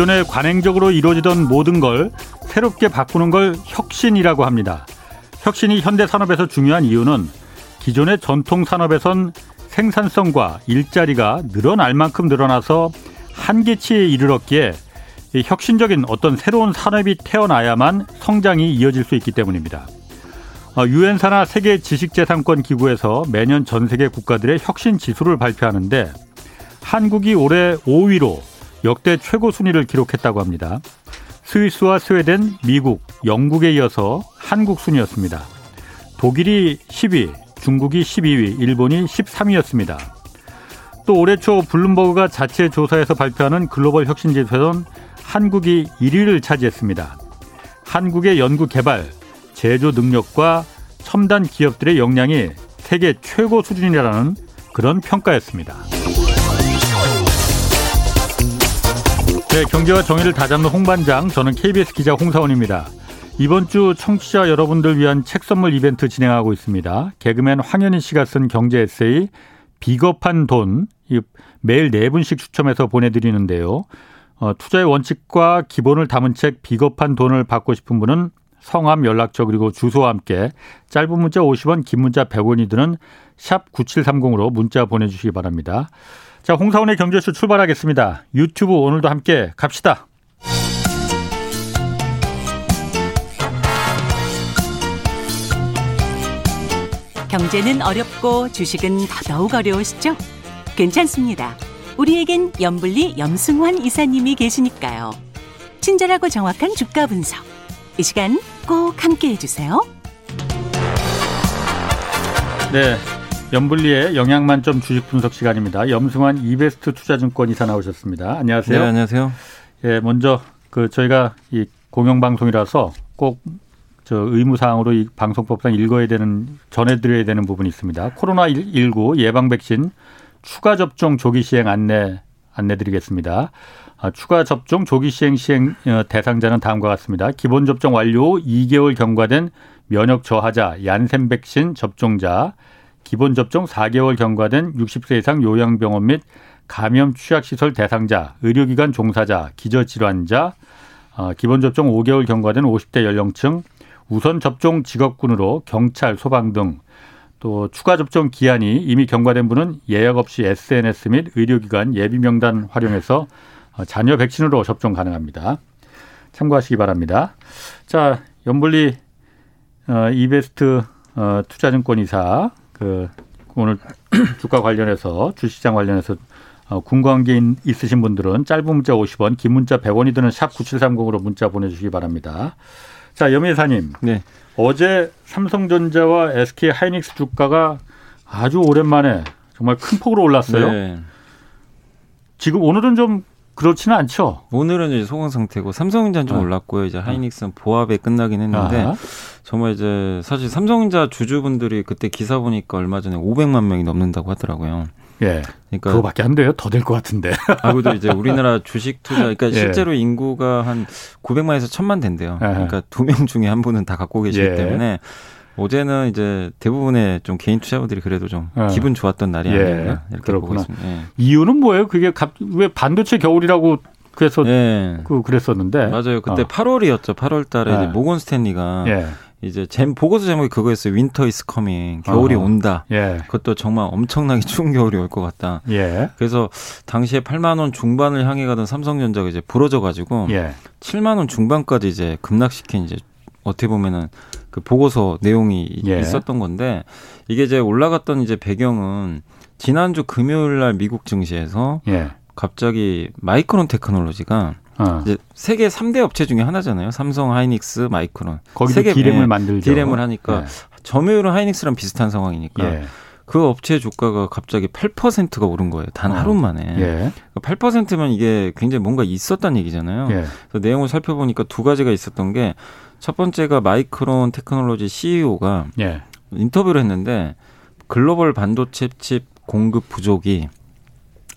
기존에 관행적으로 이루어지던 모든 걸 새롭게 바꾸는 걸 혁신이라고 합니다. 혁신이 현대 산업에서 중요한 이유는 기존의 전통 산업에선 생산성과 일자리가 늘어날 만큼 늘어나서 한계치에 이르렀기에 혁신적인 어떤 새로운 산업이 태어나야만 성장이 이어질 수 있기 때문입니다. 어, 유엔사나 세계 지식재산권 기구에서 매년 전 세계 국가들의 혁신 지수를 발표하는데 한국이 올해 5위로 역대 최고 순위를 기록했다고 합니다. 스위스와 스웨덴, 미국, 영국에 이어서 한국 순이었습니다. 독일이 10위, 중국이 12위, 일본이 13위였습니다. 또 올해 초 블룸버그가 자체 조사에서 발표하는 글로벌 혁신 지수에서는 한국이 1위를 차지했습니다. 한국의 연구 개발, 제조 능력과 첨단 기업들의 역량이 세계 최고 수준이라는 그런 평가였습니다. 네, 경제와 정의를 다잡는 홍반장, 저는 KBS 기자 홍사원입니다. 이번 주 청취자 여러분들 위한 책 선물 이벤트 진행하고 있습니다. 개그맨 황현희 씨가 쓴 경제 에세이 비겁한 돈 매일 네 분씩 추첨해서 보내드리는데요. 어, 투자의 원칙과 기본을 담은 책 비겁한 돈을 받고 싶은 분은 성함, 연락처 그리고 주소와 함께 짧은 문자 50원, 긴 문자 100원이 드는 샵 9730으로 문자 보내주시기 바랍니다. 자, 홍사원의 경제쇼 출발하겠습니다. 유튜브 오늘도 함께 갑시다. 경제는 어렵고 주식은 더더욱 어려우시죠? 괜찮습니다. 우리에겐 염블리 염승환 이사님이 계시니까요. 친절하고 정확한 주가 분석. 이 시간 꼭 함께 해주세요. 네. 염블리의 영양만점 주식 분석 시간입니다. 염승환 이베스트 투자증권 이사 나오셨습니다. 안녕하세요. 네, 안녕하세요. 예, 먼저 그 저희가 이 공영방송이라서 꼭 저 의무사항으로 이 방송법상 읽어야 되는 전해드려야 되는 부분이 있습니다. 코로나 19 예방 백신 추가 접종 조기 시행 안내 안내드리겠습니다. 아, 추가 접종 조기 시행 시행 어, 대상자는 다음과 같습니다. 기본 접종 완료 2개월 경과된 면역 저하자 얀센 백신 접종자 기본 접종 4개월 경과된 60세 이상 요양병원 및 감염 취약시설 대상자, 의료기관 종사자, 기저질환자, 어, 기본 접종 5개월 경과된 50대 연령층, 우선 접종 직업군으로 경찰, 소방 등 또 추가 접종 기한이 이미 경과된 분은 예약 없이 SNS 및 의료기관 예비 명단 활용해서 어, 자녀 백신으로 접종 가능합니다. 참고하시기 바랍니다. 자, 연불리 어, 이베스트 어, 투자증권 이사 그 오늘 주가 관련해서 주시장 관련해서 어, 궁금한 게 있으신 분들은 짧은 문자 50원, 긴 문자 100원이 드는 샵 9730으로 문자 보내주시기 바랍니다. 자, 염혜사님. 네. 어제 삼성전자와 SK 하이닉스 주가가 아주 오랜만에 정말 큰 폭으로 올랐어요. 네. 지금 오늘은 좀 그렇지는 않죠. 오늘은 이제 소강 상태고 삼성전자는 좀 어. 올랐고요. 이제 하이닉스는 보합에 끝나긴 했는데 아. 정말 이제 사실 삼성전자 주주분들이 그때 기사 보니까 얼마 전에 500만 명이 넘는다고 하더라고요. 예. 그러니까 그거밖에 안 돼요. 더 될 것 같은데. 아, 그래도 이제 우리나라 주식 투자, 그러니까 예. 실제로 인구가 한 900만에서 1000만 된대요. 그러니까 두 명 중에 한 분은 다 갖고 계시기 예. 때문에 어제는 이제 대부분의 좀 개인 투자자들이 그래도 좀 어. 기분 좋았던 날이 예. 아니었나 이렇게 그렇구나. 보고 있습니다. 예. 이유는 뭐예요? 그게 갑, 왜 반도체 겨울이라고 그래서 예. 그 그랬었는데 맞아요. 그때 어. 8월이었죠. 8월달에 예. 모건 스탠리가 예. 이제 제 보고서 제목이 그거였어요. Winter is coming. 겨울이 어 온다. 예. 그것도 정말 엄청나게 추운 겨울이 올 것 같다. 예. 그래서 당시에 8만 원 중반을 향해 가던 삼성전자가 이제 부러져 가지고 예. 7만 원 중반까지 이제 급락시킨 이제 어떻게 보면은 그 보고서 내용이 예. 있었던 건데 이게 이제 올라갔던 이제 배경은 지난주 금요일 날 미국 증시에서 예. 갑자기 마이크론 테크놀로지가 어. 이제 세계 3대 업체 중에 하나잖아요. 삼성, 하이닉스, 마이크론. 거기서 디램을 예, 만들죠. 디램을 하니까 예. 점유율은 하이닉스랑 비슷한 상황이니까 예. 그 업체 주가가 갑자기 8%가 오른 거예요. 단 어. 하루 만에. 예. 8%면 그러니까 이게 굉장히 뭔가 있었다는 얘기잖아요. 예. 그래서 내용을 살펴보니까 두 가지가 있었던 게 첫 번째가 마이크론 테크놀로지 CEO가 예. 인터뷰를 했는데 글로벌 반도체 칩 공급 부족이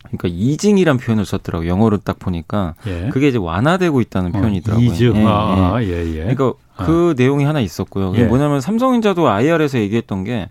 그러니까 이징이란 표현을 썼더라고 요 영어로 딱 보니까 예. 그게 이제 완화되고 있다는 어, 표현이더라고요. 이징. 예, 아, 예. 예, 그러니까 그 아. 내용이 하나 있었고요. 그게 예. 뭐냐면 삼성전자도 IR에서 얘기했던 게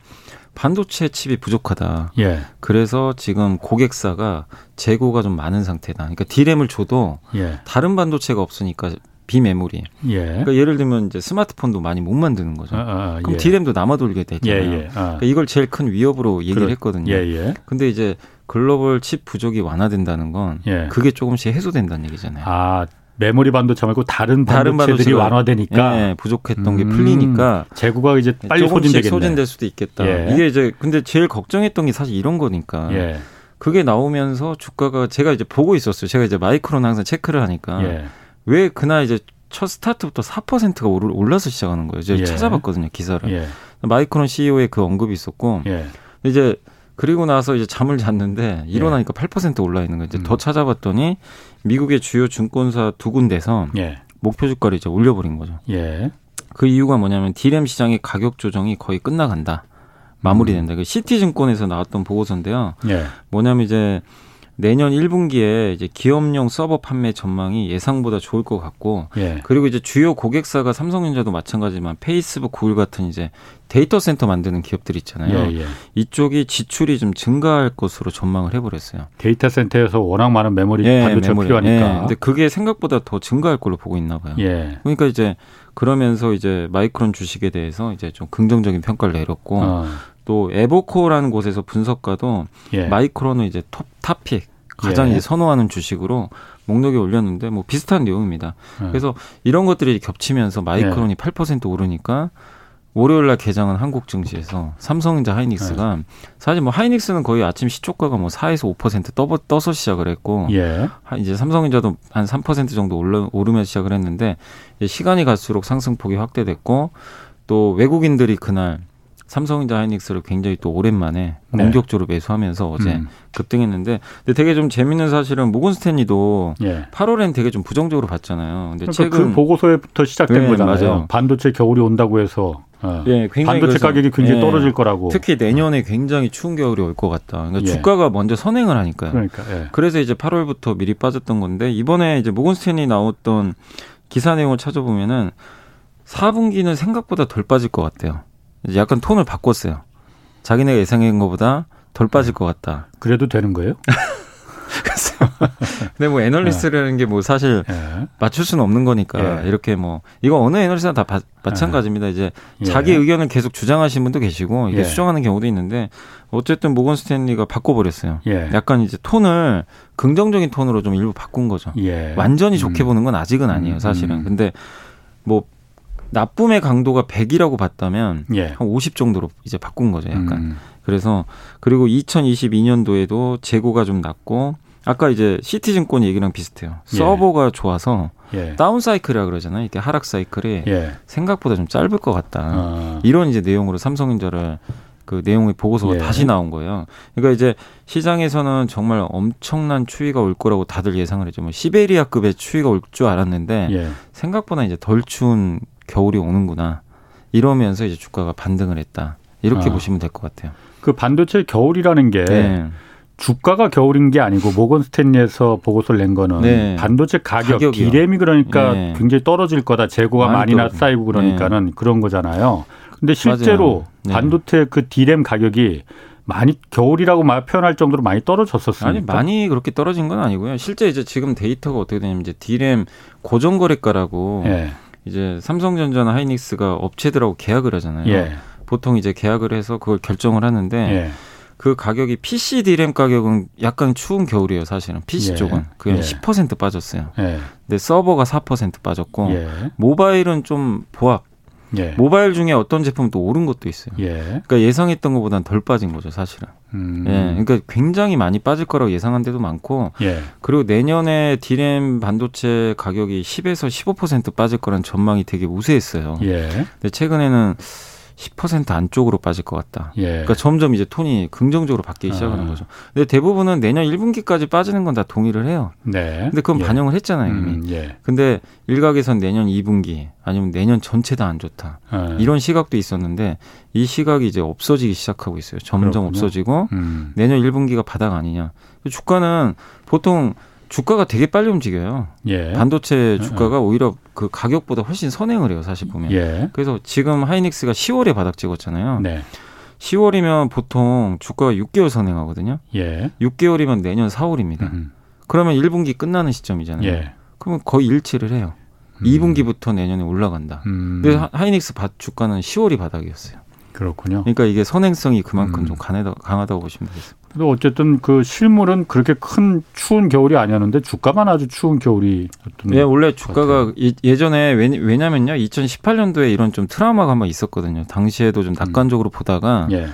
반도체 칩이 부족하다. 예. 그래서 지금 고객사가 재고가 좀 많은 상태다. 그러니까 디램을 줘도 예. 다른 반도체가 없으니까 비메모리. 예. 그러니까 예를 들면 이제 스마트폰도 많이 못 만드는 거죠. 아, 아, 그럼 예. 디램도 남아 돌게 되잖아요. 예, 예. 아. 그러니까 이걸 제일 큰 위협으로 얘기를 그렇, 했거든요. 예, 예. 근데 이제 글로벌 칩 부족이 완화된다는 건 예. 그게 조금씩 해소된다는 얘기잖아요. 아, 메모리 반도체 말고 다른 반도체들이 완화되니까 예, 부족했던 음, 게 풀리니까 재고가 이제 빨리 소진되겠네. 소진될 수도 있겠다. 예. 이게 이제 근데 제일 걱정했던 게 사실 이런 거니까. 예. 그게 나오면서 주가가 제가 이제 보고 있었어요. 제가 이제 마이크로는 항상 체크를 하니까 예. 왜 그날 이제 첫 스타트부터 4%가 올라서 시작하는 거예요. 제가 예. 찾아봤거든요 기사를. 예. 마이크론 CEO의 그 언급이 있었고 이제 그리고 나서 이제 잠을 잤는데 일어나니까 예. 8% 올라 있는 거예요. 이제 음. 더 찾아봤더니 미국의 주요 증권사 두 군데서 예. 목표 주가를 이제 올려버린 거죠. 예. 그 이유가 뭐냐면 디램 시장의 가격 조정이 거의 끝나간다. 마무리된다. 음. 그 시티증권에서 나왔던 보고서인데요. 예. 뭐냐면 이제 내년 1분기에 이제 기업용 서버 판매 전망이 예상보다 좋을 것 같고 예. 그리고 이제 주요 고객사가 삼성전자도 마찬가지지만 페이스북, 구글 같은 이제 데이터 센터 만드는 기업들 있잖아요. 예, 예. 이쪽이 지출이 좀 증가할 것으로 전망을 해버렸어요. 데이터 센터에서 워낙 많은 메모리 예, 반도체 메모리. 필요하니까. 예. 근데 그게 생각보다 더 증가할 걸로 보고 있나 봐요. 예. 그러니까 이제 그러면서 이제 마이크론 주식에 대해서 이제 좀 긍정적인 평가를 내렸고 어. 또 에버코어라는 곳에서 분석가도 예. 마이크론은 이제 top top pick 가장 예. 이제 선호하는 주식으로 목록에 올렸는데 뭐 비슷한 내용입니다. 예. 그래서 이런 것들이 겹치면서 마이크론이 예. 8% 오르니까 월요일 날 개장한 한국 증시에서 삼성전자 하이닉스가 네. 사실 뭐 하이닉스는 거의 아침 시초가가 뭐 4에서 5% 떠, 떠서 시작을 했고 예. 이제 삼성전자도 한 3% 정도 올라, 오르면서 시작을 했는데 시간이 갈수록 상승폭이 확대됐고 또 외국인들이 그날 삼성전자 하이닉스를 굉장히 또 오랜만에 네. 공격적으로 매수하면서 어제 음. 급등했는데 근데 되게 좀 재밌는 사실은 모건 스탠리도 예. 8월엔 되게 좀 부정적으로 봤잖아요. 근데 그러니까 최근 그 보고서에부터 시작된 네, 거잖아요. 맞아요. 반도체 겨울이 온다고 해서 어. 예, 반도체 가격이 굉장히 예, 떨어질 거라고. 특히 내년에 굉장히 추운 겨울이 올 것 같다. 그러니까 예. 주가가 먼저 선행을 하니까요. 그러니까, 예. 그래서 이제 8월부터 미리 빠졌던 건데 이번에 이제 모건 스탠리 나왔던 기사 내용을 찾아보면은 4분기는 생각보다 덜 빠질 것 같아요. 약간 톤을 바꿨어요. 자기네가 예상한 것보다 덜 빠질 것 같다. 그래도 되는 거예요? 근데 뭐 애널리스트라는 게 뭐 사실 예. 맞출 수는 없는 거니까 예. 이렇게 뭐 이거 어느 애널리스트나 다 바, 마찬가지입니다. 이제 예. 자기 의견을 계속 주장하시는 분도 계시고 이게 예. 수정하는 경우도 있는데 어쨌든 모건 스탠리가 바꿔버렸어요. 예. 약간 이제 톤을 긍정적인 톤으로 좀 일부 바꾼 거죠. 예. 완전히 좋게 음. 보는 건 아직은 아니에요, 사실은. 음. 근데 뭐 나쁨의 강도가 100이라고 봤다면 예. 한50 정도로 이제 바꾼 거죠, 약간. 음. 그래서 그리고 2022년도에도 재고가 좀 낮고 아까 이제 시티증권 얘기랑 비슷해요. 예. 서버가 좋아서 예. 다운 사이클이라 그러잖아요. 이게 하락 사이클이 예. 생각보다 좀 짧을 것 같다. 아. 이런 이제 내용으로 삼성전자를 그 내용의 보고서가 예. 다시 나온 거예요. 그러니까 이제 시장에서는 정말 엄청난 추위가 올 거라고 다들 예상을 했죠. 뭐 시베리아급의 추위가 올 줄 알았는데 예. 생각보다 이제 덜 추운 겨울이 오는구나. 이러면서 이제 주가가 반등을 했다. 이렇게 아. 보시면 될 것 같아요. 그 반도체 겨울이라는 게 네. 주가가 겨울인 게 아니고 모건 스탠리에서 보고서를 낸 거는 네. 반도체 가격, 가격이요. 디램이 그러니까 네. 굉장히 떨어질 거다. 재고가 많이 나 쌓이고 그러니까는 네. 그런 거잖아요. 근데 실제로 네. 반도체 그 디램 가격이 많이 겨울이라고 표현할 정도로 많이 떨어졌었어요. 아니 많이 그렇게 떨어진 건 아니고요. 실제 이제 지금 데이터가 어떻게 되냐면 이제 디램 고정거래가라고 예. 이제 삼성전자나 하이닉스가 업체들하고 계약을 하잖아요. 예. 보통 이제 계약을 해서 그걸 결정을 하는데 예. 그 가격이 PC 디램 가격은 약간 추운 겨울이에요, 사실은. PC 예. 쪽은. 그게 예. 10% 빠졌어요. 예. 근데 서버가 4% 빠졌고 예. 모바일은 좀 보합 예. 모바일 중에 어떤 제품은 또 오른 것도 있어요. 예. 그러니까 예상했던 것보다는 덜 빠진 거죠, 사실은. 음. 예. 그러니까 굉장히 많이 빠질 거라고 예상한 데도 많고, 예. 그리고 내년에 디램 반도체 가격이 10에서 15% 빠질 거란 전망이 되게 우세했어요. 예. 근데 최근에는 10% 안쪽으로 빠질 것 같다. 예. 그러니까 점점 이제 톤이 긍정적으로 바뀌기 시작하는 아. 거죠. 근데 대부분은 내년 1분기까지 빠지는 건 다 동의를 해요. 네. 근데 그건 예. 반영을 했잖아요, 이미. 음, 예. 근데 일각에선 내년 2분기 아니면 내년 전체 다 안 좋다. 아. 이런 시각도 있었는데 이 시각이 이제 없어지기 시작하고 있어요. 점점 그렇군요. 없어지고 음. 내년 1분기가 바닥 아니냐. 주가는 보통 주가가 되게 빨리 움직여요. 예. 반도체 주가가 오히려 그 가격보다 훨씬 선행을 해요, 사실 보면. 예. 그래서 지금 하이닉스가 10월에 바닥 찍었잖아요. 네. 10월이면 보통 주가가 6개월 선행하거든요. 예. 6개월이면 내년 4월입니다. 음. 그러면 1분기 끝나는 시점이잖아요. 예. 그러면 거의 일치를 해요. 음. 2분기부터 내년에 올라간다. 음. 근데 하이닉스 주가는 10월이 바닥이었어요. 그렇군요. 그러니까 이게 선행성이 그만큼 음. 좀 강하다, 강하다고 보시면 되겠습니다. 근데 어쨌든 그 실물은 그렇게 큰 추운 겨울이 아니었는데 주가만 아주 추운 겨울이 예, 원래 주가가 예전에 왜냐면요. 2018년도에 이런 좀 트라우마가 한번 있었거든요. 당시에도 좀 낙관적으로 음. 보다가 예.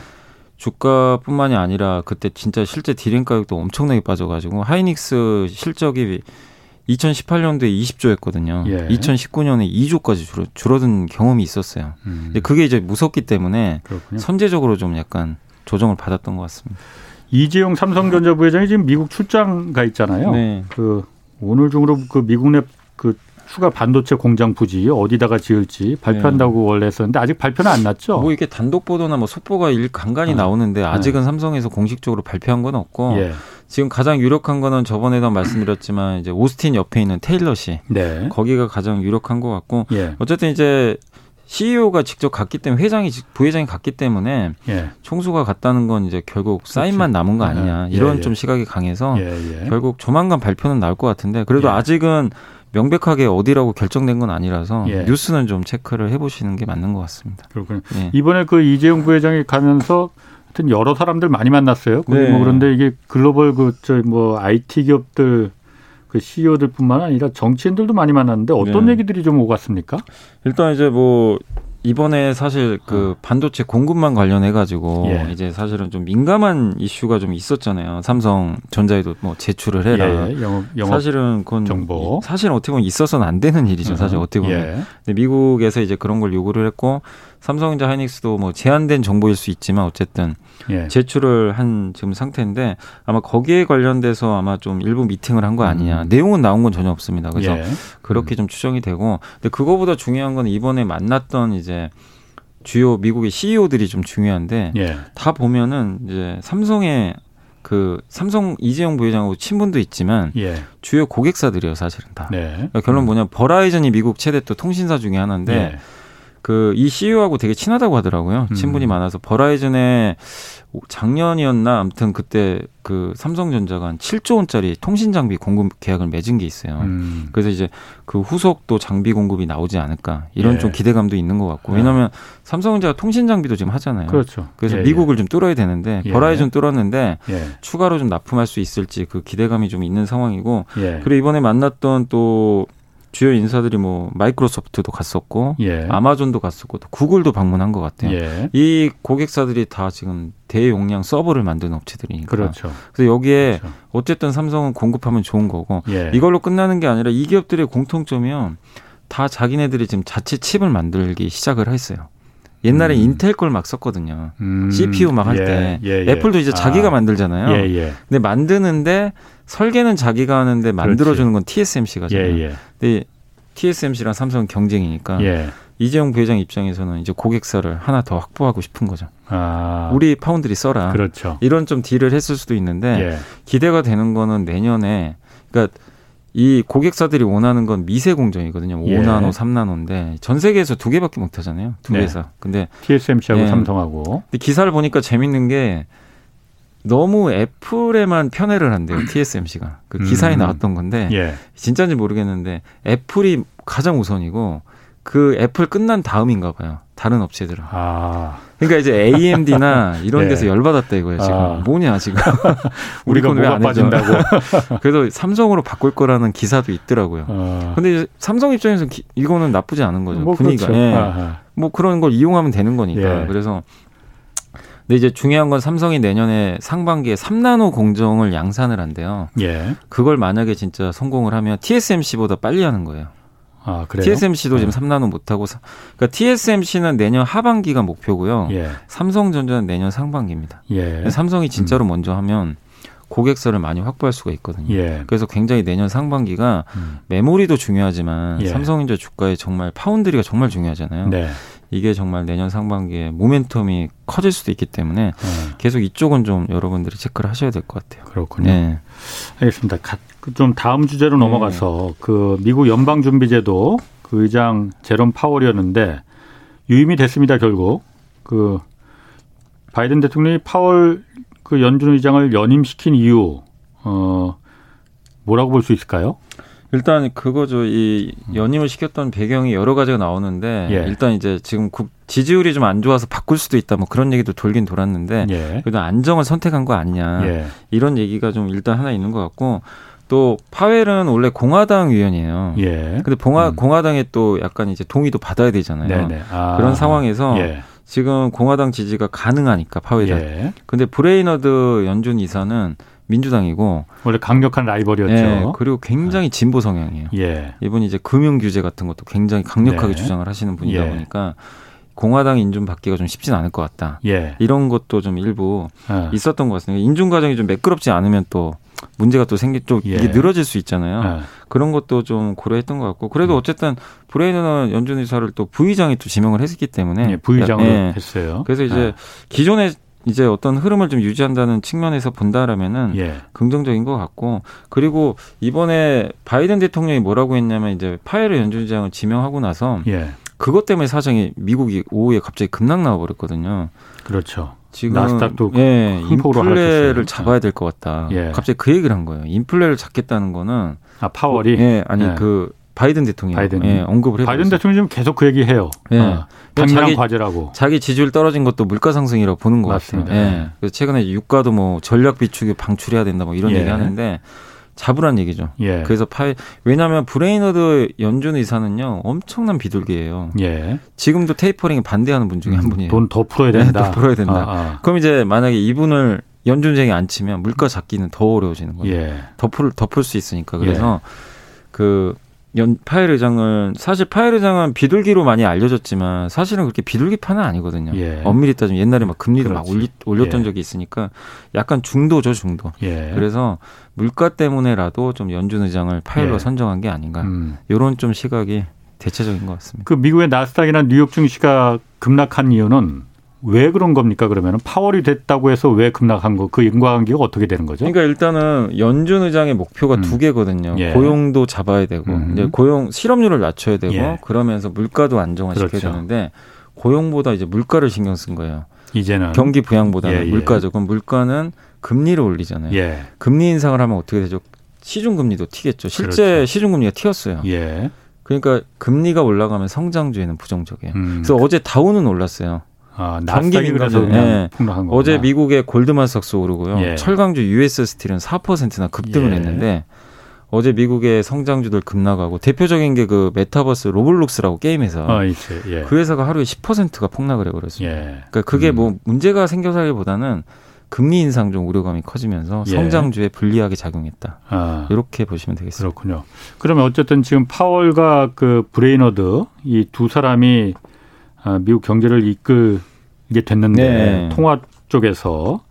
주가뿐만이 아니라 그때 진짜 실제 디램 가격도 엄청나게 빠져가지고 하이닉스 실적이 2018년도에 20조였거든요. 예. 2019년에 2조까지 줄어, 줄어든 경험이 있었어요. 음. 근데 그게 이제 무섭기 때문에 그렇군요. 선제적으로 좀 약간 조정을 받았던 것 같습니다. 이재용 삼성전자 부회장이 지금 미국 출장 가 있잖아요. 네. 그 오늘 중으로 그 미국 내그 추가 반도체 공장 부지 어디다가 지을지 발표한다고 네. 원래 했었는데 아직 발표는 안 났죠. 뭐 이게 단독 보도나 뭐 속보가 일 간간히 어. 나오는데 아직은 네. 삼성에서 공식적으로 발표한 건 없고 예. 지금 가장 유력한 거는 저번에도 말씀드렸지만 이제 오스틴 옆에 있는 테일러시 네. 거기가 가장 유력한 것 같고 예. 어쨌든 이제 CEO가 직접 갔기 때문에 회장이 부회장이 갔기 때문에 예. 총수가 갔다는 건 이제 결국 그렇죠. 사인만 남은 거 아니냐 예. 이런 예. 좀 시각이 강해서 예, 예. 결국 조만간 발표는 나올 것 같은데 그래도 예. 아직은 명백하게 어디라고 결정된 건 아니라서 뉴스는 좀 체크를 해보시는 게 맞는 것 같습니다. 그렇군요. 이번에 그 이재용 부회장이 가면서 하여튼 여러 사람들 많이 만났어요. 네. 뭐 그런데 이게 글로벌 그 저 뭐 IT 기업들 그 CEO들뿐만 아니라 정치인들도 많이 만났는데 어떤 네. 얘기들이 좀 오갔습니까? 일단 이제 뭐 이번에 사실 그 어. 반도체 공급만 관련해 가지고 예. 이제 사실은 좀 민감한 이슈가 좀 있었잖아요. 삼성 전자에도 뭐 제출을 해라. 예. 영업, 영업 사실은 그건 정보. 사실은 어떻게 보면 있어서는 안 되는 일이죠. 사실 어떻게 보면. 예. 근데 미국에서 이제 그런 걸 요구를 했고 삼성전자 하이닉스도 뭐 제한된 정보일 수 있지만 어쨌든 예. 제출을 한 지금 상태인데 아마 거기에 관련돼서 아마 좀 일부 미팅을 한 거 아니냐. 음. 내용은 나온 건 전혀 없습니다. 그래서 예. 그렇게 음. 좀 추정이 되고 근데 그거보다 중요한 건 이번에 만났던 이제 주요 미국의 CEO들이 좀 중요한데 예. 다 보면은 이제 삼성의 그 삼성 이재용 부회장하고 친분도 있지만 예. 주요 고객사들이에요 사실은 다. 네. 그러니까 결론 음. 뭐냐 버라이즌이 미국 최대 또 통신사 중에 하나인데 예. 그 이 CEO하고 되게 친하다고 하더라고요. 음. 친분이 음. 많아서 버라이즌에 작년이었나 아무튼 그때 그 삼성전자가 한 7조 원짜리 통신 장비 공급 계약을 맺은 게 있어요. 음. 그래서 이제 그 후속도 장비 공급이 나오지 않을까 이런 예. 좀 기대감도 있는 것 같고 예. 왜냐하면 삼성전자가 통신 장비도 지금 하잖아요. 그렇죠. 그래서 예, 미국을 예. 좀 뚫어야 되는데 예. 버라이즌 뚫었는데 예. 추가로 좀 납품할 수 있을지 그 기대감이 좀 있는 상황이고 그리고 이번에 만났던 또 주요 인사들이 뭐 마이크로소프트도 갔었고 예. 아마존도 갔었고 또 구글도 방문한 것 같아요. 예. 이 고객사들이 다 지금 대용량 서버를 만드는 업체들이니까. 그렇죠. 그래서 여기에 그렇죠. 어쨌든 삼성은 공급하면 좋은 거고 예. 이걸로 끝나는 게 아니라 이 기업들의 공통점이요. 다 자기네들이 지금 자체 칩을 만들기 시작을 했어요. 옛날에 음. 인텔 걸 막 썼거든요. 음. CPU 막 할때 예, 예, 예, 애플도 이제 자기가 아. 만들잖아요. 예, 예. 근데 만드는데 설계는 자기가 하는데 만들어주는 건 TSMC가 잖아요. 예, 예. 근데 TSMC랑 삼성 경쟁이니까 예. 이재용 부회장 입장에서는 이제 고객사를 하나 더 확보하고 싶은 거죠. 아. 우리 파운드리 써라. 그렇죠. 이런 좀 딜을 했을 수도 있는데 예. 기대가 되는 거는 내년에 그러니까 이 고객사들이 원하는 건 미세 공정이거든요. 예. 5나노, 3나노인데 전 세계에서 두 개밖에 못 하잖아요. 두 네. 개사. 근데 TSMC하고 예. 삼성하고. 근데 기사를 보니까 재밌는 게 너무 애플에만 편애를 한대요. TSMC가. 그 기사에 음. 나왔던 건데 예. 진짜인지 모르겠는데 애플이 가장 우선이고 그 애플 끝난 다음인가 봐요. 다른 업체들은. 아. 그러니까 이제 AMD나 이런 네. 데서 열받았다 이거예요, 지금. 아. 뭐냐, 지금. 우리 건 왜안 빠진다고. 그래서 삼성으로 바꿀 거라는 기사도 있더라고요. 아. 근데 삼성 입장에서 는 이거는 나쁘지 않은 거죠. 뭐 분위기가. 그렇죠. 예. 뭐 그런 걸 이용하면 되는 거니까. 예. 그래서 근데 이제 중요한 건 삼성이 내년에 상반기에 3나노 공정을 양산을 한대요. 예. 그걸 만약에 진짜 성공을 하면 TSMC보다 빨리 하는 거예요. 아, 그래요? TSMC도 네. 지금 3나노 못하고, 그러니까 TSMC는 내년 하반기가 목표고요. 예. 삼성전자는 내년 상반기입니다. 예. 삼성이 진짜로 음. 먼저 하면 고객사를 많이 확보할 수가 있거든요. 예. 그래서 굉장히 내년 상반기가 음. 메모리도 중요하지만 예. 삼성전자 주가에 정말 파운드리가 정말 중요하잖아요. 네. 이게 정말 내년 상반기에 모멘텀이 커질 수도 있기 때문에 네. 계속 이쪽은 좀 여러분들이 체크를 하셔야 될 것 같아요. 그렇군요. 네. 알겠습니다. 그좀 다음 주제로 네. 넘어가서 그 미국 연방준비제도 그 의장 제롬 파월이었는데 유임이 됐습니다. 결국 그 바이든 대통령이 파월 그 연준 의장을 연임시킨 이유 어 뭐라고 볼 수 있을까요? 일단 그거죠. 이 연임을 시켰던 배경이 여러 가지가 나오는데 예. 일단 이제 지금 지지율이 좀 안 좋아서 바꿀 수도 있다. 뭐 그런 얘기도 돌긴 돌았는데 예. 그래도 안정을 선택한 거 아니냐. 예. 이런 얘기가 좀 일단 하나 있는 것 같고 또 파웰은 원래 공화당 위원이에요. 예. 근데 봉화, 음. 공화당에 또 약간 이제 동의도 받아야 되잖아요. 아. 그런 상황에서 예. 지금 공화당 지지가 가능하니까 파웰은. 예. 근데 브레이너드 연준 이사는 민주당이고 원래 강력한 라이벌이었죠. 예, 그리고 굉장히 아. 진보 성향이에요. 예. 이분이 이제 금융 규제 같은 것도 굉장히 강력하게 네. 주장을 하시는 분이다 예. 보니까 공화당 인준 받기가 좀 쉽진 않을 것 같다. 예. 이런 것도 좀 일부 예. 있었던 것 같습니다. 인준 과정이 좀 매끄럽지 않으면 또 문제가 또 생기 좀 예. 이게 늘어질 수 있잖아요. 예. 그런 것도 좀 고려했던 것 같고 그래도 음. 어쨌든 브레이너드 연준 이사를 또 부의장이 또 지명을 했기 때문에 예, 부의장으로 예. 했어요. 그래서 이제 기존에 이제 어떤 흐름을 좀 유지한다는 측면에서 본다라면은 예. 긍정적인 것 같고 그리고 이번에 바이든 대통령이 뭐라고 했냐면 이제 파월 연준 의장을 지명하고 나서 예. 그것 때문에 사정이 미국이 오후에 갑자기 급락 나와 버렸거든요. 그렇죠. 지금 나스닥도 예, 인플레를 잡아야 될 것 같다. 예. 갑자기 그 얘기를 한 거예요. 인플레를 잡겠다는 거는 아 파월이 예, 아니 예. 그 바이든 대통령 바이든. 예, 언급을 해 바이든 대통령 지금 계속 그 얘기해요. 예. 어. 당장 과제라고. 자기 지지율 떨어진 것도 물가 상승이라고 보는 것 맞습니다. 같아요. 예. 그래서 최근에 유가도 뭐 전략 비축이 방출해야 된다 뭐 이런 예. 얘기 하는데 잡으란 얘기죠. 예. 그래서 파월 왜냐하면 브레이너드 연준 의사는요 엄청난 비둘기예요. 예. 지금도 테이퍼링에 반대하는 분 중에 한 음, 분이에요. 돈 더 풀어야 된다. 네, 더 풀어야 된다. 아, 아. 그럼 이제 만약에 이분을 연준 의장에 앉히면 물가 잡기는 더 어려워지는 거예요. 예. 더 풀 더 풀 수 있으니까 그래서 예. 그 연, 파일 의장은 사실 파일 의장은 비둘기로 많이 알려졌지만 사실은 그렇게 비둘기파는 아니거든요. 예. 엄밀히 따지면 옛날에 막 금리를 그렇지. 막 올리, 올렸던 예. 적이 있으니까 약간 중도죠 중도. 예. 그래서 물가 때문에라도 좀 연준 의장을 파일로 예. 선정한 게 아닌가. 음. 이런 좀 시각이 대체적인 것 같습니다. 그 미국의 나스닥이나 뉴욕 증시가 급락한 이유는 왜 그런 겁니까? 그러면 파월이 됐다고 해서 왜 급락한 거? 그 인과관계가 어떻게 되는 거죠? 그러니까 일단은 연준 의장의 목표가 음. 두 개거든요. 예. 고용도 잡아야 되고 음. 이제 고용 실업률을 낮춰야 되고 예. 그러면서 물가도 안정화시켜야 그렇죠. 되는데 고용보다 이제 물가를 신경 쓴 거예요. 이제는 경기 부양보다는 예, 예. 물가죠. 그럼 물가는 금리를 올리잖아요. 예. 금리 인상을 하면 어떻게 되죠? 시중 금리도 튀겠죠. 실제 그렇죠. 시중 금리가 튀었어요. 예. 그러니까 금리가 올라가면 성장주에는 부정적이에요. 음. 그래서 어제 다우는 올랐어요. 아, 경기 민감해서 네. 어제 미국의 골드만삭스 오르고요. 예. 철강주 US 스틸은 4%나 급등을 예. 했는데 어제 미국의 성장주들 급락하고 대표적인 게 그 메타버스 로블록스라고 게임에서 아, 예. 그 회사가 하루에 10%가 폭락을 해 버렸습니다. 예. 그러니까 그게 뭐 음. 뭐 문제가 생겨서기보다는 금리 인상 좀 우려감이 커지면서 예. 성장주에 불리하게 작용했다. 아. 이렇게 보시면 되겠습니다. 그렇군요. 그러면 어쨌든 지금 파월과 그 브레이너드 이 두 사람이 아, 미국 경제를 이끌게 됐는데 네. 통화 쪽에서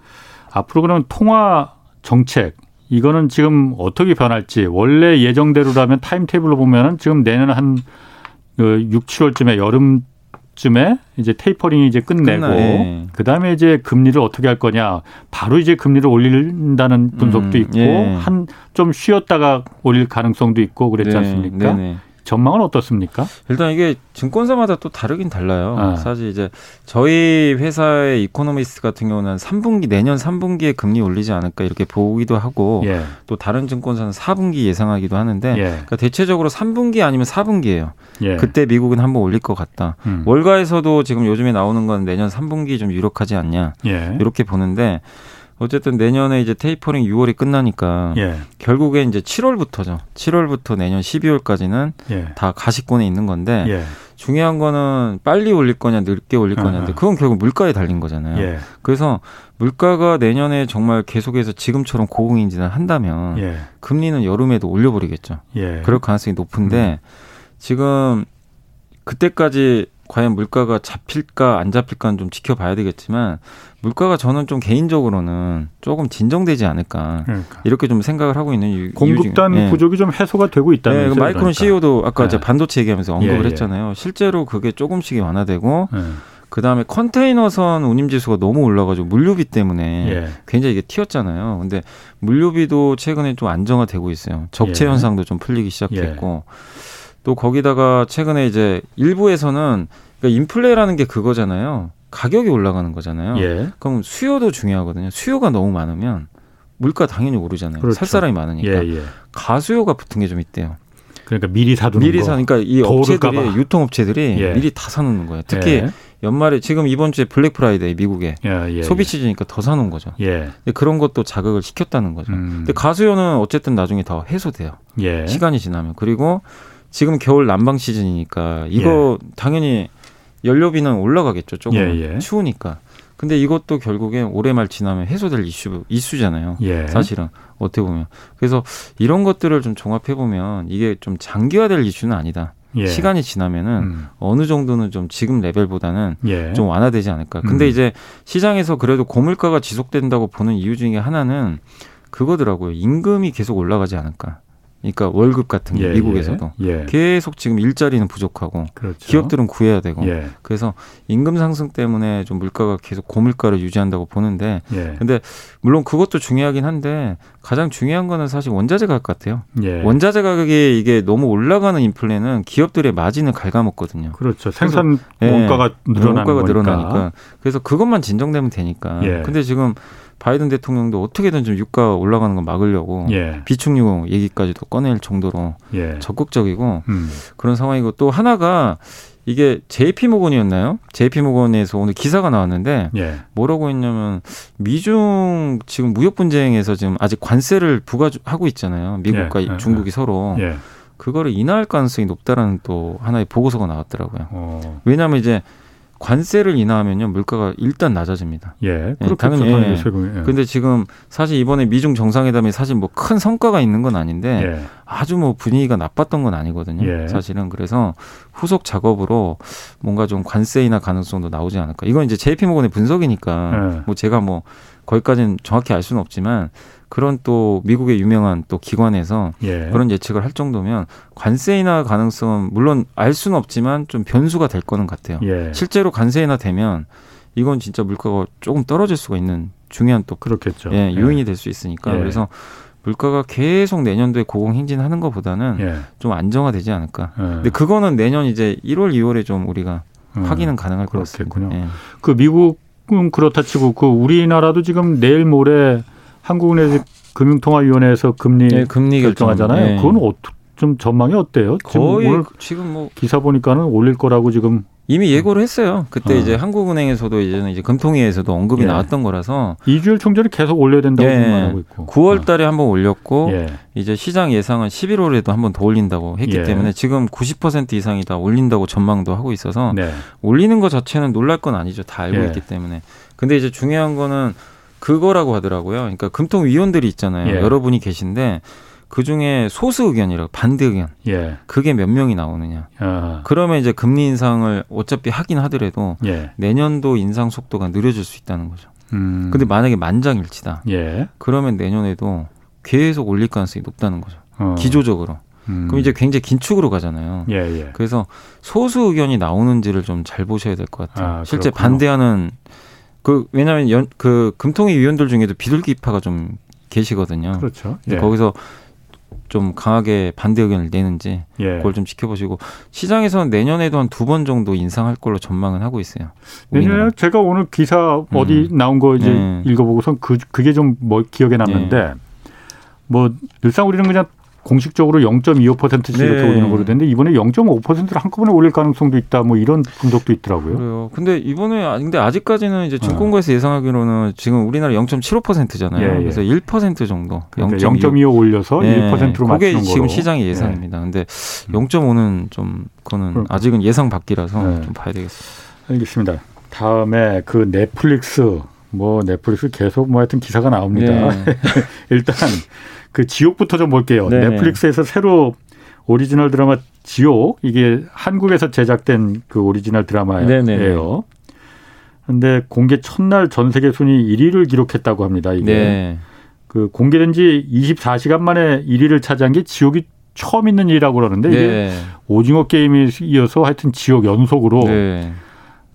앞으로 그러면 통화 정책 이거는 지금 어떻게 변할지 원래 예정대로라면 타임테이블로 보면은 지금 내년 한 6, 그 7월쯤에 여름쯤에 이제 테이퍼링이 이제 끝내고 네. 그다음에 이제 금리를 어떻게 할 거냐 바로 이제 금리를 올린다는 분석도 음, 있고 예. 한좀 쉬었다가 올릴 가능성도 있고 그랬지 네. 않습니까? 네. 네. 전망은 어떻습니까? 일단 이게 증권사마다 또 다르긴 달라요. 아. 사실 이제 저희 회사의 이코노미스트 같은 경우는 3분기 내년 3분기에 금리 올리지 않을까 이렇게 보기도 하고 예. 또 다른 증권사는 4분기 예상하기도 하는데 예. 그러니까 대체적으로 3분기 아니면 4분기예요. 예. 그때 미국은 한번 올릴 것 같다. 음. 월가에서도 지금 요즘에 나오는 건 내년 3분기 좀 유력하지 않냐 예. 이렇게 보는데 어쨌든 내년에 이제 테이퍼링 6월이 끝나니까 예. 결국에 이제 7월부터죠. 7월부터 내년 12월까지는 예. 다 가시권에 있는 건데 예. 중요한 거는 빨리 올릴 거냐 늦게 올릴 거냐인데 그건 결국 물가에 달린 거잖아요. 예. 그래서 물가가 내년에 정말 계속해서 지금처럼 고공인진을 한다면 예. 금리는 여름에도 올려버리겠죠. 예. 그럴 가능성이 높은데 음. 지금 그때까지 과연 물가가 잡힐까 안 잡힐까는 좀 지켜봐야 되겠지만 물가가 저는 좀 개인적으로는 조금 진정되지 않을까 그러니까. 이렇게 좀 생각을 하고 있는 공급단 네. 부족이 좀 해소가 되고 있다는 네, 그 마이크론 그러니까. CEO도 아까 네. 제가 반도체 얘기하면서 언급을 예, 예. 했잖아요. 실제로 그게 조금씩이 완화되고 예. 그 다음에 컨테이너선 운임 지수가 너무 올라가지고 물류비 때문에 예. 굉장히 이게 튀었잖아요. 근데 물류비도 최근에 좀 안정화되고 있어요. 적체 예. 현상도 좀 풀리기 시작했고 또 거기다가 최근에 이제 일부에서는 그러니까 인플레라는 게 그거잖아요. 가격이 올라가는 거잖아요. 예. 그럼 수요도 중요하거든요. 수요가 너무 많으면 물가 당연히 오르잖아요. 그렇죠. 살 사람이 많으니까 예, 예. 가수요가 붙은 게 좀 있대요. 그러니까 미리 사두는 미리 사니까 이 업체들이 유통업체들이 예. 미리 다 사놓는 거예요. 특히 예. 연말에 지금 이번 주에 블랙 프라이데이 미국에 예, 예, 소비 시즌이니까 더 사놓은 거죠. 예. 그런 것도 자극을 시켰다는 거죠. 음. 근데 가수요는 어쨌든 나중에 더 해소돼요. 예. 시간이 지나면 그리고 지금 겨울 난방 시즌이니까 이거 예. 당연히 연료비는 올라가겠죠. 조금 예, 추우니까. 근데 이것도 결국에 올해 말 지나면 해소될 이슈 이슈잖아요. 사실은 어떻게 보면 그래서 이런 것들을 좀 종합해 보면 이게 좀 장기화될 이슈는 아니다. 예. 시간이 지나면은 음. 어느 정도는 좀 지금 레벨보다는 예. 좀 완화되지 않을까. 근데 음. 이제 시장에서 그래도 고물가가 지속된다고 보는 이유 중에 하나는 그거더라고요. 임금이 계속 올라가지 않을까. 그러니까 월급 같은 게 예, 미국에서도 예, 예. 계속 지금 일자리는 부족하고 그렇죠. 기업들은 구해야 되고 예. 그래서 임금 상승 때문에 좀 물가가 계속 고물가를 유지한다고 보는데 예. 근데 물론 그것도 중요하긴 한데 가장 중요한 거는 사실 원자재 가격 같아요. 예. 원자재 가격이 이게 너무 올라가는 인플레는 기업들의 마진을 갉아먹거든요. 그렇죠. 생산 원가가 늘어나니까 그래서 그것만 진정되면 되니까. 근데 지금 바이든 대통령도 어떻게든 좀 유가 올라가는 거 막으려고 예. 비축유 얘기까지도 꺼낼 정도로 예. 적극적이고 음. 그런 상황이고 또 하나가 이게 JP 모건이었나요? JP 모건에서 오늘 기사가 나왔는데 예. 뭐라고 했냐면 미중 지금 무역 분쟁에서 지금 아직 관세를 부과하고 있잖아요. 미국과 예. 예. 중국이 서로 예. 그거를 인하할 가능성이 높다라는 또 하나의 보고서가 나왔더라고요. 어. 왜냐하면 이제 관세를 인하하면요 물가가 일단 낮아집니다. 예, 예 당연히. 예. 예. 근데 지금 사실 이번에 미중 정상회담이 사실 뭐 큰 성과가 있는 건 아닌데 예. 아주 뭐 분위기가 나빴던 건 아니거든요. 예. 사실은 그래서 후속 작업으로 뭔가 좀 관세 인하 가능성도 나오지 않을까. 이건 이제 JP 모건의 분석이니까 예. 뭐 제가 뭐 거기까지는 정확히 알 수는 없지만 그런 또 미국의 유명한 또 기관에서 예. 그런 예측을 할 정도면 관세 인하 가능성은 물론 알 수는 없지만 좀 변수가 될 거는 같아요. 예. 실제로 관세 인하 되면 이건 진짜 물가가 조금 떨어질 수가 있는 중요한 또 그렇겠죠. 예, 예. 요인이 될 수 있으니까 예. 그래서 물가가 계속 내년도에 고공행진하는 것보다는 예. 좀 안정화되지 않을까. 근데 그거는 내년 이제 1월, 2월에 좀 우리가 음, 확인은 가능할 것 같습니다. 그 미국 은 그렇다 치고 그 우리나라도 지금 내일 모레 한국은행 금융통화위원회에서 금리, 네, 금리 결정하잖아요. 네. 그건 어떻게 좀 전망이 어때요? 거의 지금, 지금 뭐 기사 보니까는 올릴 거라고 지금 이미 예고를 했어요. 그때 어. 이제 한국은행에서도 이제는 이제 금통위에서도 언급이 예. 나왔던 거라서 이주열 총재는 계속 올려야 된다고 예. 말하고 있고 9월 달에 어. 한번 올렸고 예. 이제 시장 예상은 11월에도 한번 더 올린다고 했기 예. 때문에 지금 90% 이상이 다 올린다고 전망도 하고 있어서 네. 올리는 것 자체는 놀랄 건 아니죠. 다 알고 예. 있기 때문에. 근데 이제 중요한 거는 그거라고 하더라고요. 그러니까 금통위원들이 있잖아요. 예. 여러분이 계신데 그 중에 소수 의견이라고 반대 의견. 예. 그게 몇 명이 나오느냐. 아. 그러면 이제 금리 인상을 어차피 하긴 하더라도 예. 내년도 인상 속도가 느려질 수 있다는 거죠. 음. 근데 만약에 만장일치다. 예. 그러면 내년에도 계속 올릴 가능성이 높다는 거죠. 어. 기조적으로. 음. 그럼 이제 굉장히 긴축으로 가잖아요. 예, 예. 그래서 소수 의견이 나오는지를 좀 잘 보셔야 될 것 같아요. 아, 실제 반대하는 그 왜냐하면 연, 그 금통위 위원들 중에도 비둘기파가 좀 계시거든요. 그렇죠. 예. 거기서 좀 강하게 반대 의견을 내는지 예. 그걸 좀 지켜보시고 시장에서는 내년에도 한 두 번 정도 인상할 걸로 전망은 하고 있어요. 내년에 제가 오늘 기사 어디 음. 나온 거 이제 네. 읽어보고선 그 그게 좀 뭐 기억에 남는데 네. 뭐 늘상 우리는 그냥 공식적으로 0.25%씩 네. 이렇게 올리는 거로 되는데 이번에 0.5%를 한꺼번에 올릴 가능성도 있다. 뭐 이런 분석도 있더라고요. 그래요. 근데 이번에 아, 근데 아직까지는 이제 증권가에서 예상하기로는 지금 우리나라 0.75%잖아요. 예, 예. 그래서 1% 정도. 그러니까 0.25 올려서 예. 1%로 맞추는 거로. 지금 시장의 예. 예상입니다. 근데 0.5는 좀 그거는 그러니까. 아직은 예상 밖이라서 네. 좀 봐야 되겠습니다. 알겠습니다. 다음에 그 넷플릭스 뭐 넷플릭스 계속 뭐 하여튼 기사가 나옵니다. 네. 일단 그 지옥부터 좀 볼게요. 네 넷플릭스에서 새로 오리지널 드라마 지옥 이게 한국에서 제작된 그 오리지널 드라마예요. 네네. 근데 공개 첫날 전 세계 순위 1위를 기록했다고 합니다. 이게 네. 그 공개된 지 24시간 만에 1위를 차지한 게 지옥이 처음 있는 일이라고 그러는데 이게 네. 오징어 게임에 이어서 하여튼 지옥 연속으로 네.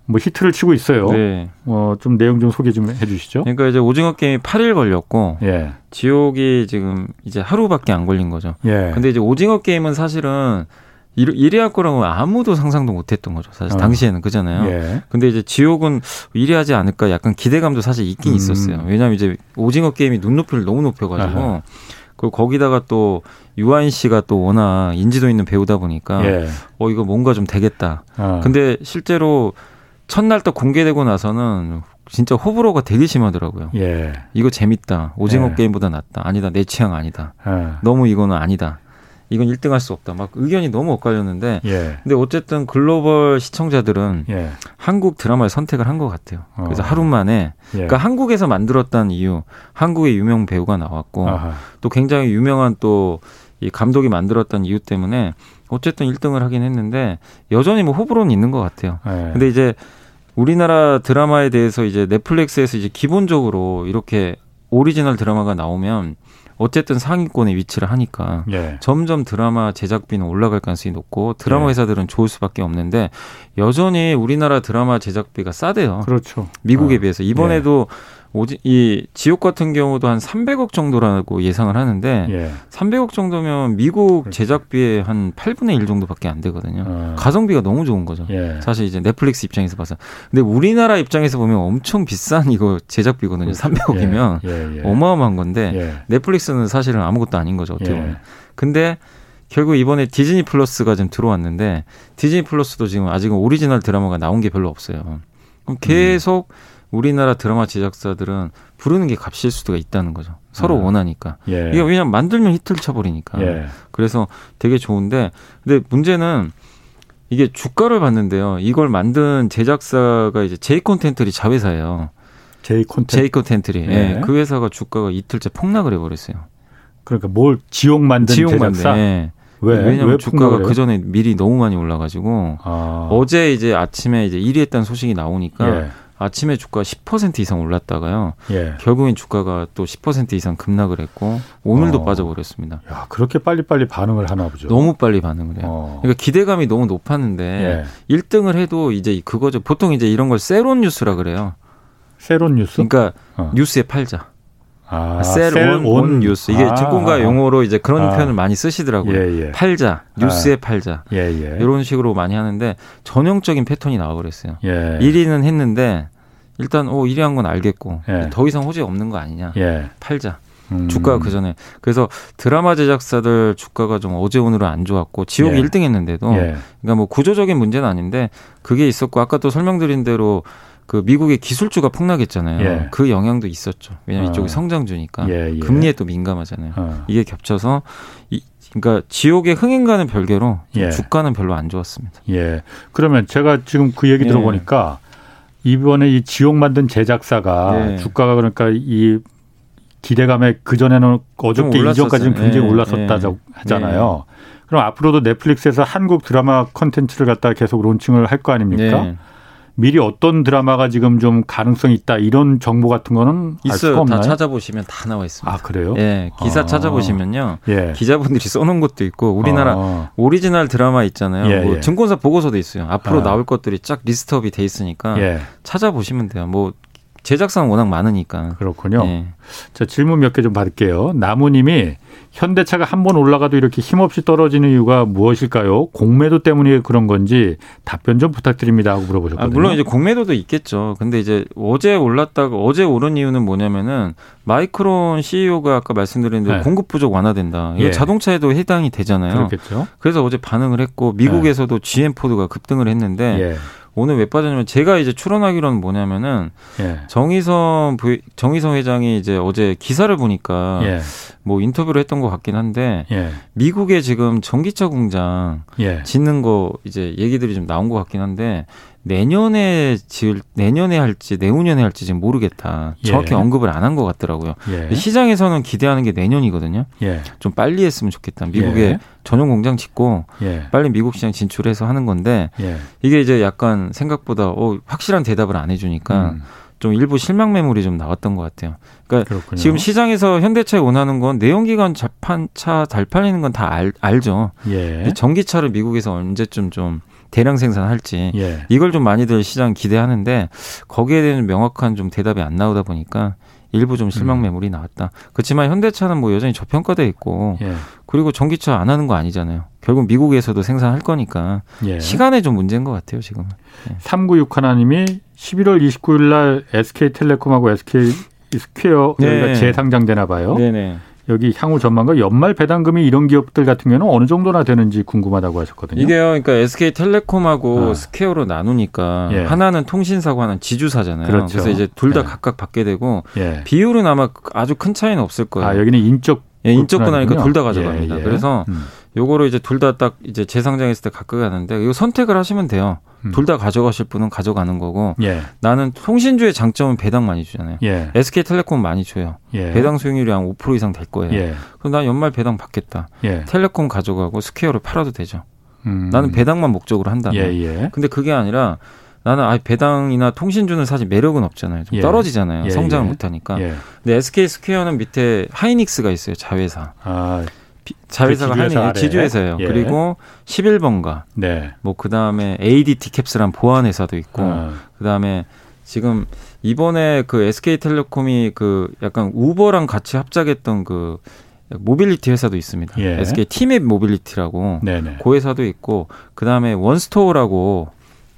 뭐 히트를 치고 있어요. 네. 어, 좀 내용 좀 소개 좀 해주시죠. 그러니까 이제 오징어 게임이 8일 걸렸고, 예. 지옥이 지금 이제 하루밖에 안 걸린 거죠. 예. 근데 이제 오징어 게임은 사실은 1위 할 거라고 아무도 상상도 못 했던 거죠. 사실 어. 당시에는 그잖아요. 예. 근데 이제 지옥은 1위 하지 않을까 약간 기대감도 사실 있긴 음. 있었어요. 왜냐하면 이제 오징어 게임이 눈높이를 너무 높여가지고 아하. 그리고 거기다가 또 유아인 씨가 또 워낙 인지도 있는 배우다 보니까 예. 어 이거 뭔가 좀 되겠다. 어. 근데 실제로 첫날 또 공개되고 나서는 진짜 호불호가 되게 심하더라고요. 예. 이거 재밌다. 오징어 예. 게임보다 낫다. 아니다. 내 취향 아니다. 예. 너무 이거는 아니다. 이건 1등 할 수 없다. 막 의견이 너무 엇갈렸는데. 예. 근데 어쨌든 글로벌 시청자들은 예. 한국 드라마를 선택을 한 것 같아요. 그래서 어. 하루 만에. 예. 그러니까 한국에서 만들었다는 이유, 한국의 유명 배우가 나왔고, 아하. 또 굉장히 유명한 또 이 감독이 만들었던 이유 때문에 어쨌든 1등을 하긴 했는데 여전히 뭐 호불호는 있는 것 같아요. 예. 근데 이제 우리나라 드라마에 대해서 이제 넷플릭스에서 이제 기본적으로 이렇게 오리지널 드라마가 나오면 어쨌든 상위권에 위치를 하니까 예. 점점 드라마 제작비는 올라갈 가능성이 높고 드라마 예. 회사들은 좋을 수밖에 없는데 여전히 우리나라 드라마 제작비가 싸대요. 그렇죠. 미국에 어. 비해서 이번에도 예. 오지, 이 지옥 같은 경우도 한 300억 정도라고 예상을 하는데 예. 300억 정도면 미국 그렇죠. 제작비의 한 8분의 1 정도밖에 안 되거든요. 어. 가성비가 너무 좋은 거죠. 예. 사실 이제 넷플릭스 입장에서 봐서. 근데 우리나라 입장에서 보면 엄청 비싼 이거 제작비거든요. 그렇죠. 300억이면 예. 예. 어마어마한 건데 예. 넷플릭스는 사실은 아무것도 아닌 거죠. 어떻게 예. 보면. 근데 결국 이번에 디즈니 플러스가 지금 들어왔는데 디즈니 플러스도 지금 아직 은 오리지널 드라마가 나온 게 별로 없어요. 그럼 계속 음. 우리나라 드라마 제작사들은 부르는 게 값일 수도 있다는 거죠. 서로 음. 원하니까. 예. 이게 왜냐면 만들면 히트를 쳐버리니까. 예. 그래서 되게 좋은데, 근데 문제는 이게 주가를 봤는데요. 이걸 만든 제작사가 이제 제이 콘텐트리 자회사예요. 제이 콘텐트. 제이 콘텐트리. 예. 예. 그 회사가 주가가 이틀째 폭락을 해버렸어요. 그러니까 뭘 지옥 만든 지옥 제작사? 만든, 예. 왜? 왜냐면 왜 주가가 그 전에 미리 너무 많이 올라가지고 아. 어제 이제 아침에 이제 1위 했다는 소식이 나오니까 예. 아침에 주가 10% 이상 올랐다가요. 예. 결국엔 주가가 또 10% 이상 급락을 했고 오늘도 어. 빠져버렸습니다. 야, 그렇게 빨리빨리 반응을 하나 보죠. 너무 빨리 반응을 해요. 어. 그러니까 기대감이 너무 높았는데 예. 1등을 해도 이제 그거죠. 보통 이제 이런 걸 sell on news라 그래요. sell on news? 그러니까 어. 뉴스에 팔자. 아, sell on on news 이게 아, 증권가 아, 용어로 이제 그런 아, 표현을 많이 쓰시더라고요. 예, 예. 팔자 뉴스에 아, 팔자 예, 예, 이런 식으로 많이 하는데 전형적인 패턴이 나와버렸어요. 예. 1위는 했는데 일단 오 1위 한건 알겠고 예. 더 이상 호재 없는 거 아니냐 예. 팔자. 음. 주가가 그 전에 그래서 드라마 제작사들 주가가 좀 어제 오늘은 안 좋았고 지옥이 예. 1등 했는데도 그러니까 뭐 구조적인 문제는 아닌데 그게 있었고 아까 또 설명드린 대로 그 미국의 기술주가 폭락했잖아요. 예. 그 영향도 있었죠. 왜냐하면 어. 이쪽이 성장주니까 예, 예. 금리에 또 민감하잖아요. 어. 이게 겹쳐서 이, 그러니까 지옥의 흥행과는 별개로 예. 주가는 별로 안 좋았습니다. 예. 그러면 제가 지금 그 얘기 예. 들어보니까 이번에 이 지옥 만든 제작사가 예. 주가가 그러니까 이 기대감에 그 전에는 어저께 이전까지는 굉장히 올랐었다 하잖아요. 그럼 앞으로도 넷플릭스에서 한국 드라마 컨텐츠를 갖다 계속 론칭을 할 거 아닙니까? 미리 어떤 드라마가 지금 좀 가능성이 있다 이런 정보 같은 거는 있어요. 다 찾아보시면 다 나와 있습니다. 아 그래요? 예, 기사 아. 찾아보시면요. 예. 기자분들이 써놓은 것도 있고 우리나라 아. 오리지널 드라마 있잖아요. 예, 뭐 예. 증권사 보고서도 있어요. 앞으로 아. 나올 것들이 쫙 list up이 돼 있으니까 예. 찾아보시면 돼요. 뭐 제작사는 워낙 많으니까. 그렇군요. 예. 자, 질문 몇 개 좀 받을게요. 나무님이 현대차가 한 번 올라가도 이렇게 힘없이 떨어지는 이유가 무엇일까요? 공매도 때문에 그런 건지 답변 좀 부탁드립니다 하고 물어보셨거든요. 아, 물론 이제 공매도도 있겠죠. 근데 이제 어제 올랐다가 어제 오른 이유는 뭐냐면은 마이크론 CEO가 아까 말씀드린 대로 네. 공급 부족 완화된다. 이게 예. 자동차에도 해당이 되잖아요. 그렇겠죠. 그래서 어제 반응을 했고 미국에서도 네. GM 포드가 급등을 했는데 예. 오늘 왜 빠졌냐면 제가 이제 추론하기로는 뭐냐면은 예. 정의선 부, 정의선 회장이 이제 어제 기사를 보니까 예. 뭐 인터뷰를 했던 것 같긴 한데 예. 미국에 지금 전기차 공장 예. 짓는 거 이제 얘기들이 좀 나온 것 같긴 한데 내년에 지을 내년에 할지 내후년에 할지 지금 모르겠다. 정확히 예. 언급을 안 한 것 같더라고요. 예. 시장에서는 기대하는 게 내년이거든요. 예. 좀 빨리 했으면 좋겠다. 미국에 예. 전용 공장 짓고 예. 빨리 미국 시장 진출해서 하는 건데 예. 이게 이제 약간 생각보다 어, 확실한 대답을 안 해주니까. 음. 좀 일부 실망 매물이 좀 나왔던 것 같아요. 그러니까 그렇군요. 지금 시장에서 현대차에 원하는 건 내연기관 자판차 잘 팔리는 건 다 알죠. 예. 전기차를 미국에서 언제쯤 좀 대량 생산할지 예. 이걸 좀 많이들 시장 기대하는데 거기에 대한 명확한 좀 대답이 안 나오다 보니까 일부 좀 실망 음. 매물이 나왔다. 그렇지만 현대차는 뭐 여전히 저평가돼 있고 예. 그리고 전기차 안 하는 거 아니잖아요. 결국 미국에서도 생산할 거니까 예. 시간의 좀 문제인 것 같아요 지금. 예. 396 하나님이 11월 29일 날 SK텔레콤하고 SK 스퀘어 네. 재상장되나 봐요. 네네. 여기 향후 전망과 연말 배당금이 이런 기업들 같은 경우는 어느 정도나 되는지 궁금하다고 하셨거든요. 이게요, 그러니까 SK텔레콤하고 아. 스퀘어로 나누니까 예. 하나는 통신사고 하나는 지주사잖아요. 그렇죠. 그래서 이제 둘다 예. 각각 받게 되고 예. 비율은 아마 아주 큰 차이는 없을 거예요. 아 여기는 인적 예, 인적 분할이니까 둘 다 가져갑니다. 예, 예. 그래서 음. 요거를 이제 둘 다 딱 이제 재상장했을 때 갖고 가는데 이거 선택을 하시면 돼요. 음. 둘다 가져가실 분은 가져가는 거고 예. 나는 통신주의 장점은 배당 많이 주잖아요. 예. SK텔레콤 많이 줘요. 예. 배당 수익률이 한 5% 이상 될 거예요. 예. 그럼 나 연말 배당 받겠다. 예. 텔레콤 가져가고 스퀘어를 팔아도 되죠. 음. 나는 배당만 목적으로 한다면. 예, 근데 그게 아니라 나는 아 배당이나 통신주는 사실 매력은 없잖아요. 좀 떨어지잖아요. 성장을 못 하니까. 근데 SK 스퀘어는 밑에 하이닉스가 있어요. 자회사. 아. 자회사가 그 하는 지주회사예요. 예. 그리고 11번가. 네. 뭐 그다음에 ADT 캡스란 보안 회사도 있고 아. 그다음에 지금 이번에 그 SK텔레콤이 그 약간 우버랑 같이 합작했던 그 모빌리티 회사도 있습니다. 예. SK 티맵 모빌리티라고 네네. 그 회사도 있고 그다음에 원스토어라고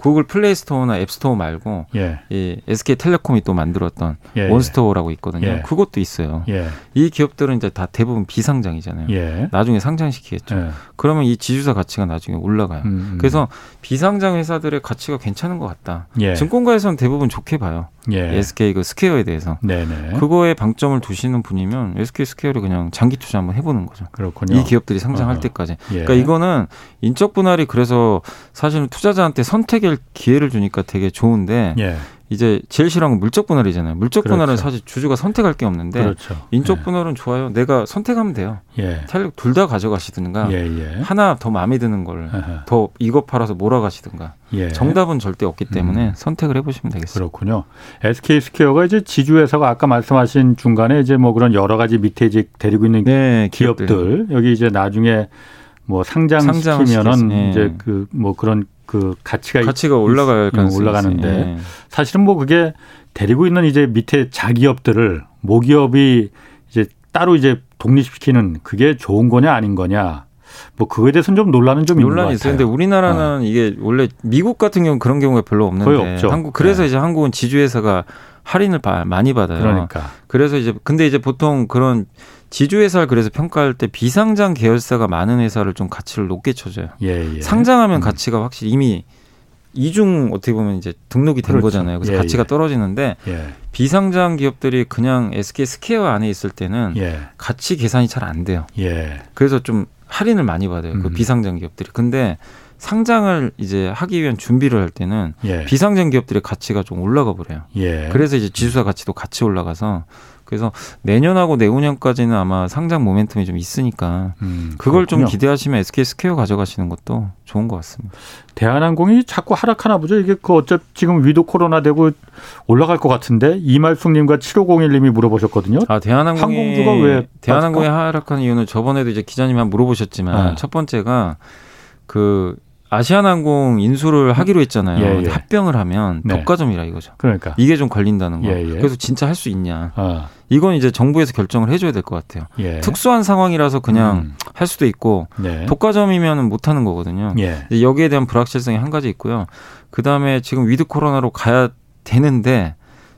구글 플레이 스토어나 앱 스토어 말고 예. 이 SK텔레콤이 또 만들었던 예, 예. 원스토어라고 있거든요. 예. 그것도 있어요. 예. 이 기업들은 이제 다 대부분 비상장이잖아요. 예. 나중에 상장시키겠죠. 그러면 이 지주사 가치가 나중에 올라가요. 음, 음. 그래서 비상장 회사들의 가치가 괜찮은 것 같다. 증권가에서는 대부분 좋게 봐요. 예. SK 그 스퀘어에 대해서 네네. 그거에 방점을 두시는 분이면 SK 스퀘어를 그냥 장기 투자 한번 해보는 거죠. 그렇군요. 이 기업들이 상장할 어. 때까지. 예. 그러니까 이거는 인적 분할이 그래서 사실은 투자자한테 선택의 기회를 주니까 되게 좋은데 예. 이제 제일 싫어하는 건 물적 분할이잖아요. 물적 그렇죠. 분할은 사실 주주가 선택할 게 없는데 그렇죠. 인적 예. 분할은 좋아요. 내가 선택하면 돼요. 예. 둘다 가져가시든가 예, 예. 하나 더 마음에 드는 걸 더 이거 팔아서 몰아가시든가 예. 정답은 절대 없기 때문에 음. 선택을 해보시면 되겠습니다. 그렇군요. SK 스퀘어가 이제 지주회사가 아까 말씀하신 중간에 이제 뭐 그런 여러 가지 밑에 이제 데리고 있는 네, 기업들. 기업들 여기 이제 나중에 뭐 상장시키면은 네. 이제 그 뭐 그런 그 가치가 가치가 올라갈 가 올라가는데 네. 사실은 뭐 그게 데리고 있는 이제 밑에 자기업들을 모기업이 이제 따로 이제 독립시키는 그게 좋은 거냐 아닌 거냐 뭐 그거에 대해서는 좀 논란은 좀 논란이 있는 것 같아요. 근데 우리나라는 어. 이게 원래 미국 같은 경우는 그런 경우가 별로 없는데. 한국 그래서 네. 이제 한국은 지주회사가 할인을 많이 받아요. 그러니까. 그래서 이제 근데 이제 보통 그런 지주회사를 그래서 평가할 때 비상장 계열사가 많은 회사를 좀 가치를 높게 쳐줘요. 예, 예. 상장하면 음. 가치가 확실히 이미 이중 어떻게 보면 이제 등록이 된 그렇죠. 거잖아요. 그래서 예, 가치가 예. 떨어지는데 예. 비상장 기업들이 그냥 SK 스퀘어 안에 있을 때는 예. 가치 계산이 잘 안 돼요. 예. 그래서 좀 할인을 많이 받아요. 그 음. 그 비상장 기업들이. 근데 상장을 이제 하기 위한 준비를 할 때는 비상장 기업들의 가치가 좀 올라가 버려요. 그래서 이제 지주사 가치도 같이 올라가서 그래서 내년하고 내후년까지는 아마 상장 모멘텀이 좀 있으니까 음, 그걸 그렇군요. 좀 기대하시면 SK 스퀘어 가져가시는 것도 좋은 것 같습니다. 대한항공이 자꾸 하락하나 보죠. 이게 그 어차피 지금 위드 코로나 되고 올라갈 것 같은데 이말숙님과 7501님이 물어보셨거든요. 아 대한항공이 항공주가 왜 대한항공이 하락하는 이유는 저번에도 이제 기자님이 한 물어보셨지만 네. 첫 번째가 그 아시아나항공 인수를 하기로 했잖아요. 예, 예. 합병을 하면 네. 독과점이라 이거죠. 그러니까 이게 좀 걸린다는 거. 예, 예. 그래서 진짜 할 수 있냐. 아. 이건 이제 정부에서 결정을 해줘야 될 것 같아요. 예. 특수한 상황이라서 그냥 음. 할 수도 있고 네. 독과점이면 못 하는 거거든요. 예. 여기에 대한 불확실성이 한 가지 있고요. 그 다음에 지금 위드 코로나로 가야 되는데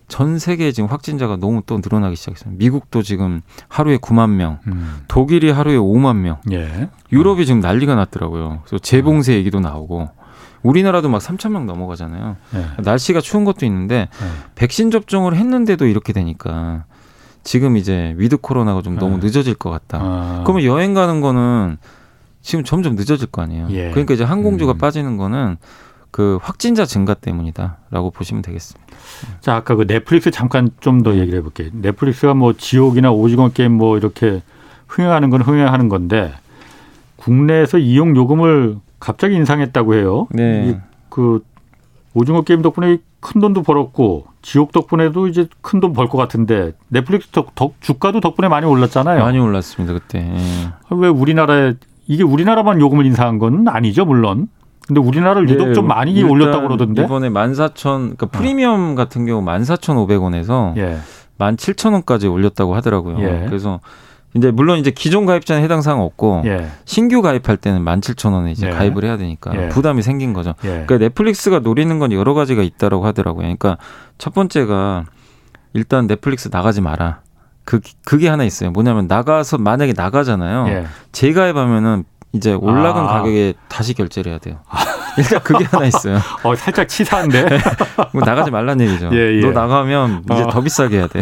전 세계에 지금 확진자가 너무 또 늘어나기 시작했어요. 미국도 지금 하루에 9만 명, 음. 독일이 하루에 5만 명, 예. 유럽이 지금 난리가 났더라고요. 그래서 재봉쇄 얘기도 나오고 우리나라도 막 3천 명 넘어가잖아요. 예. 날씨가 추운 것도 있는데 예. 백신 접종을 했는데도 이렇게 되니까 지금 이제 위드 코로나가 좀 너무 예. 늦어질 것 같다. 아. 그러면 여행 가는 거는 지금 점점 늦어질 거 아니에요. 예. 그러니까 이제 항공주가 음. 빠지는 거는 그 확진자 증가 때문이다라고 보시면 되겠습니다. 자, 아까 그 넷플릭스 잠깐 좀 더 얘기를 해볼게요. 넷플릭스가 뭐 지옥이나 오징어 게임 뭐 이렇게 흥행하는 건 흥행하는 건데 국내에서 이용 요금을 갑자기 인상했다고 해요. 네. 그 오징어 게임 덕분에 큰 돈도 벌었고 지옥 덕분에도 이제 큰 돈 벌 것 같은데 넷플릭스 덕, 덕, 주가도 덕분에 많이 올랐잖아요. 많이 올랐습니다 그때. 예. 왜 우리나라에 이게 우리나라만 요금을 인상한 건 아니죠 물론. 근데 우리나라를 유독 네, 좀 많이 올렸다고 그러던데. 이번에 14,000 그러니까 프리미엄 어. 같은 경우 14,500원에서 예. 17,000원까지 올렸다고 하더라고요. 예. 그래서 이제 물론 이제 기존 가입자는 해당 사항 없고 예. 신규 가입할 때는 17,000원에 이제 예. 가입을 해야 되니까 예. 부담이 생긴 거죠. 예. 그러니까 넷플릭스가 노리는 건 여러 가지가 있다라고 하더라고요. 그러니까 첫 번째가 일단 넷플릭스 나가지 마라. 그 그게 하나 있어요. 뭐냐면 나가서 만약에 나가잖아요. 예. 재가입하면은 이제 올라간 아. 가격에 다시 결제를 해야 돼요. 일단 그게 하나 있어요. 어, 살짝 치사한데? 뭐 나가지 말란 얘기죠. 예, 예. 너 나가면 이제 어. 더 비싸게 해야 돼.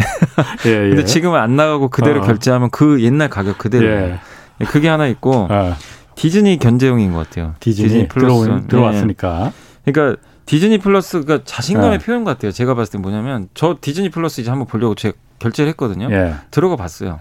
예, 예. 근데 지금은 안 나가고 그대로 어. 결제하면 그 옛날 가격 그대로. 예. 예. 그게 하나 있고 어. 디즈니 견제용인 것 같아요. 디즈니, 디즈니 플러스 들어오, 들어왔으니까. 그러니까 디즈니 플러스가 자신감의 표현 같아요. 제가 봤을 때 뭐냐면 저 디즈니 플러스 이제 한번 보려고 제가 결제를 했거든요. 들어가 봤어요.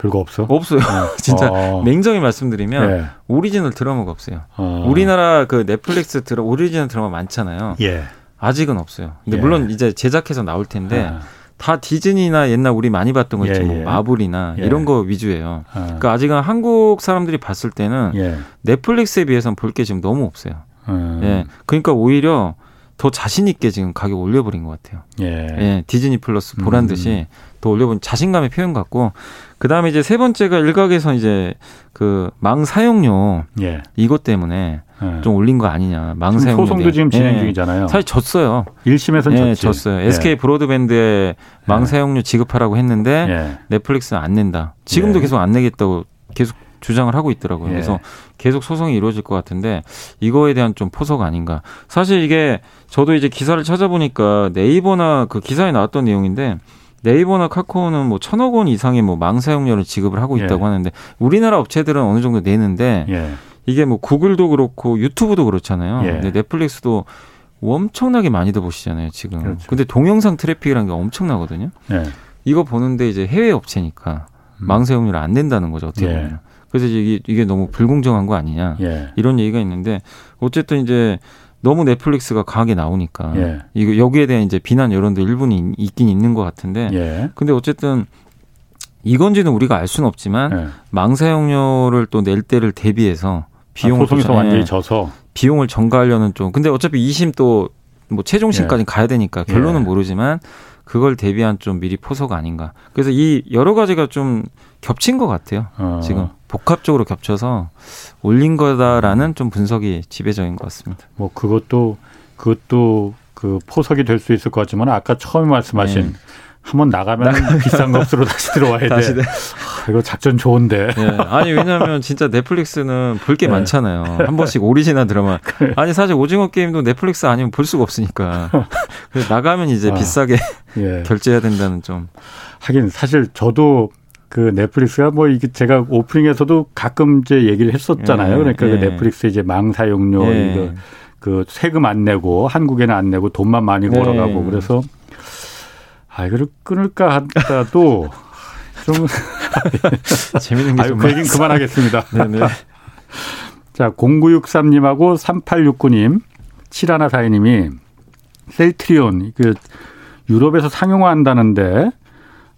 별거 없어? 없어요. 진짜 어. 냉정히 말씀드리면 예. 오리지널 드라마가 없어요. 어. 우리나라 그 넷플릭스 드라 오리지널 드라마 많잖아요. 예. 아직은 없어요. 근데 예. 물론 이제 제작해서 나올 텐데 아. 다 디즈니나 옛날 우리 많이 봤던 거 있죠. 뭐 예, 마블이나 예. 이런 거 위주예요. 아. 그러니까 아직은 한국 사람들이 봤을 때는 예. 넷플릭스에 비해서는 볼 게 지금 너무 없어요. 음. 예. 그러니까 오히려 더 자신 있게 지금 가격 올려버린 것 같아요. 예. 예 디즈니 플러스 보란 듯이 음. 더 올려본 자신감의 표현 같고 그 다음에 이제 세 번째가 일각에서 이제 그 망 사용료 예. 이것 때문에 예. 좀 올린 거 아니냐. 망 사용료 소송도 지금 진행 예. 중이잖아요. 사실 졌어요. 1심에서는 예, 졌지. 졌어요. SK 예. 브로드밴드에 망 예. 사용료 지급하라고 했는데 넷플릭스는 안 낸다. 지금도 계속 안 내겠다고 계속 주장을 하고 있더라고요. 그래서 계속 소송이 이루어질 것 같은데 이거에 대한 좀 포석 아닌가. 사실 이게 저도 이제 기사를 찾아보니까 네이버나 그 기사에 나왔던 내용인데 네이버나 카카오는 뭐 천억 원 이상의 뭐 망사용료를 지급을 하고 있다고 예. 하는데 우리나라 업체들은 어느 정도 내는데 예. 이게 뭐 구글도 그렇고 유튜브도 그렇잖아요. 예. 근데 넷플릭스도 엄청나게 많이들 보시잖아요, 지금. 그렇죠. 근데 동영상 트래픽이라는 게 엄청나거든요. 예. 이거 보는데 이제 해외 업체니까 음. 망사용료를 안 낸다는 거죠, 어떻게 예. 보면. 그래서 이게, 이게 너무 불공정한 거 아니냐. 예. 이런 얘기가 있는데 어쨌든 이제 너무 넷플릭스가 강하게 나오니까 예. 이거 여기에 대한 이제 비난 여론도 일본이 있긴 있는 것 같은데 예. 근데 어쨌든 이건지는 우리가 알 수는 없지만 예. 망사용료를 또 낼 때를 대비해서 비용을 아, 소송에서 완전히 져서 비용을 전가하려는 좀 근데 어차피 2심 또 뭐 최종심까지 예. 가야 되니까 결론은 예. 모르지만 그걸 대비한 좀 미리 포석 아닌가. 그래서 이 여러 가지가 좀 겹친 것 같아요. 어. 지금 복합적으로 겹쳐서 올린 거다라는 좀 분석이 지배적인 것 같습니다. 뭐 그것도 그것도 그 포석이 될 수 있을 것 같지만 아까 처음에 말씀하신 네. 한번 나가면 비싼 값으로 다시 들어와야 다시 돼. 아, 이거 작전 좋은데. 네. 아니 왜냐하면 진짜 넷플릭스는 볼게 네. 많잖아요. 한 번씩 오리지널 드라마. 아니 사실 오징어 게임도 넷플릭스 아니면 볼 수가 없으니까. 그래서 나가면 이제 아, 비싸게 예. 결제해야 된다는 좀. 하긴 사실 저도 그 넷플릭스가 뭐 이게 제가 오프닝에서도 가끔 이제 얘기를 했었잖아요. 예. 그러니까 그 예. 그 넷플릭스 이제 망 사용료 예. 이거 그 세금 안 내고 한국에는 안 내고 돈만 많이 벌어가고 그래서 아, 이거를 끊을까 하다가도 좀 재밌는 게 좀. 그 얘기는 그만하겠습니다. 네네. 자, 0963님하고 3869님, 7142님이 셀트리온, 그 유럽에서 상용화한다는데,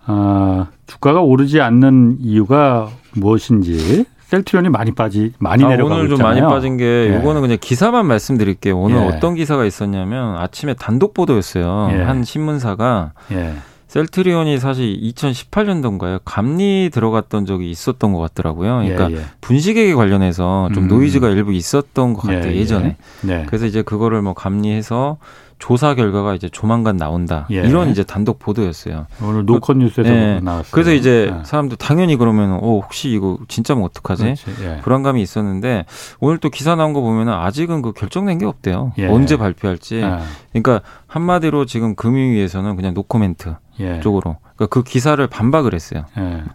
아, 주가가 오르지 않는 이유가 무엇인지 셀트리온이 많이 빠지 많이 아, 내려가고 오늘 좀 있잖아요. 많이 빠진 게 예. 요거는 그냥 기사만 말씀드릴게요. 오늘 예. 어떤 기사가 있었냐면 아침에 단독 보도였어요. 예. 한 신문사가 예. 셀트리온이 사실 2018년도인가요? 감리 들어갔던 적이 있었던 것 같더라고요. 그러니까 예, 예. 분식회계 관련해서 좀 음. 노이즈가 일부 있었던 것 같아요. 예, 전에 네. 그래서 이제 그거를 뭐 감리해서 조사 결과가 이제 조만간 나온다. 예. 이런 이제 단독 보도였어요. 오늘 노컷 뉴스에서 네. 나왔어요. 그래서 이제 네. 사람들 당연히 그러면 어 혹시 이거 진짜면 어떡하지? 예. 불안감이 있었는데 오늘 또 기사 나온 거 보면은 아직은 그 결정된 게 없대요. 예. 언제 발표할지. 그러니까 한마디로 지금 금융위에서는 그냥 노코멘트 쪽으로. 그러니까 그 기사를 반박을 했어요.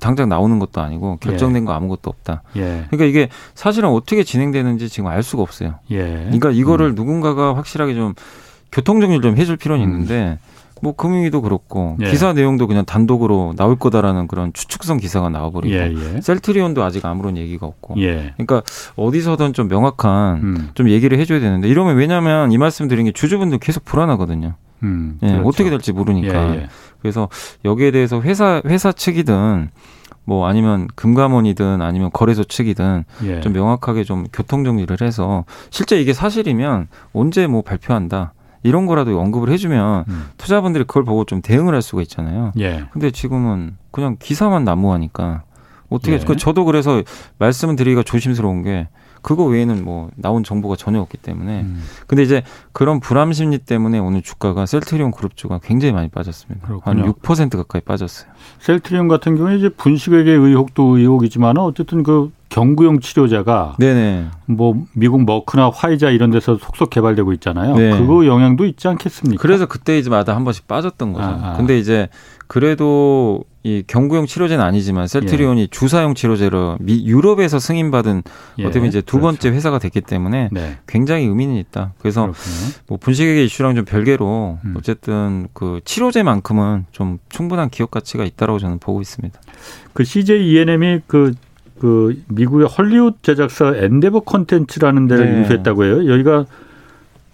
당장 나오는 것도 아니고 결정된 거 아무것도 없다. 그러니까 이게 사실은 어떻게 진행되는지 지금 알 수가 없어요. 그러니까 이거를 음. 누군가가 확실하게 좀 교통 정리를 좀 해줄 필요는 음. 있는데 뭐 금융위도 그렇고 예. 기사 내용도 그냥 단독으로 나올 거다라는 그런 추측성 기사가 나와버리고 예, 예. 셀트리온도 아직 아무런 얘기가 없고 예. 그러니까 어디서든 좀 명확한 음. 좀 얘기를 해줘야 되는데 이러면 왜냐하면 이 말씀 드린 게 주주분들 계속 불안하거든요. 음, 예, 그렇죠. 어떻게 될지 모르니까 예, 그래서 여기에 대해서 회사 회사 측이든 뭐 아니면 금감원이든 아니면 거래소 측이든 좀 명확하게 좀 교통 정리를 해서 실제 이게 사실이면 언제 뭐 발표한다 이런 거라도 언급을 해주면 음. 투자분들이 그걸 보고 좀 대응을 할 수가 있잖아요. 예. 근데 지금은 그냥 기사만 난무하니까 어떻게 예. 그 저도 그래서 말씀을 드리기가 조심스러운 게 그거 외에는 뭐 나온 정보가 전혀 없기 때문에. 음. 근데 이제 그런 불안 심리 때문에 오늘 주가가 셀트리온 그룹주가 굉장히 많이 빠졌습니다. 그렇군요. 한6% 가까이 빠졌어요. 셀트리온 같은 경우에 이제 분식회계 의혹도 의혹이지만 어쨌든 그 경구용 치료제가 네네. 뭐 미국 머크나 화이자 이런 데서 속속 개발되고 있잖아요. 네. 그거 영향도 있지 않겠습니까? 그래서 그때 이제마다 한 번씩 빠졌던 거죠. 아, 아. 근데 이제 그래도 이 경구용 치료제는 아니지만 셀트리온이 예. 주사용 치료제로 미, 유럽에서 승인받은 예. 어떻게 보면 이제 두 번째 그렇죠. 회사가 됐기 때문에 네. 굉장히 의미는 있다. 그래서 그렇군요. 뭐 분식회계 이슈랑 좀 별개로 음. 어쨌든 그 치료제만큼은 좀 충분한 기업 가치가 있다라고 저는 보고 있습니다. 그 CJ ENM이 그, 그 미국의 헐리우드 제작사 엔데버 컨텐츠라는 데를 네. 인수했다고 해요. 여기가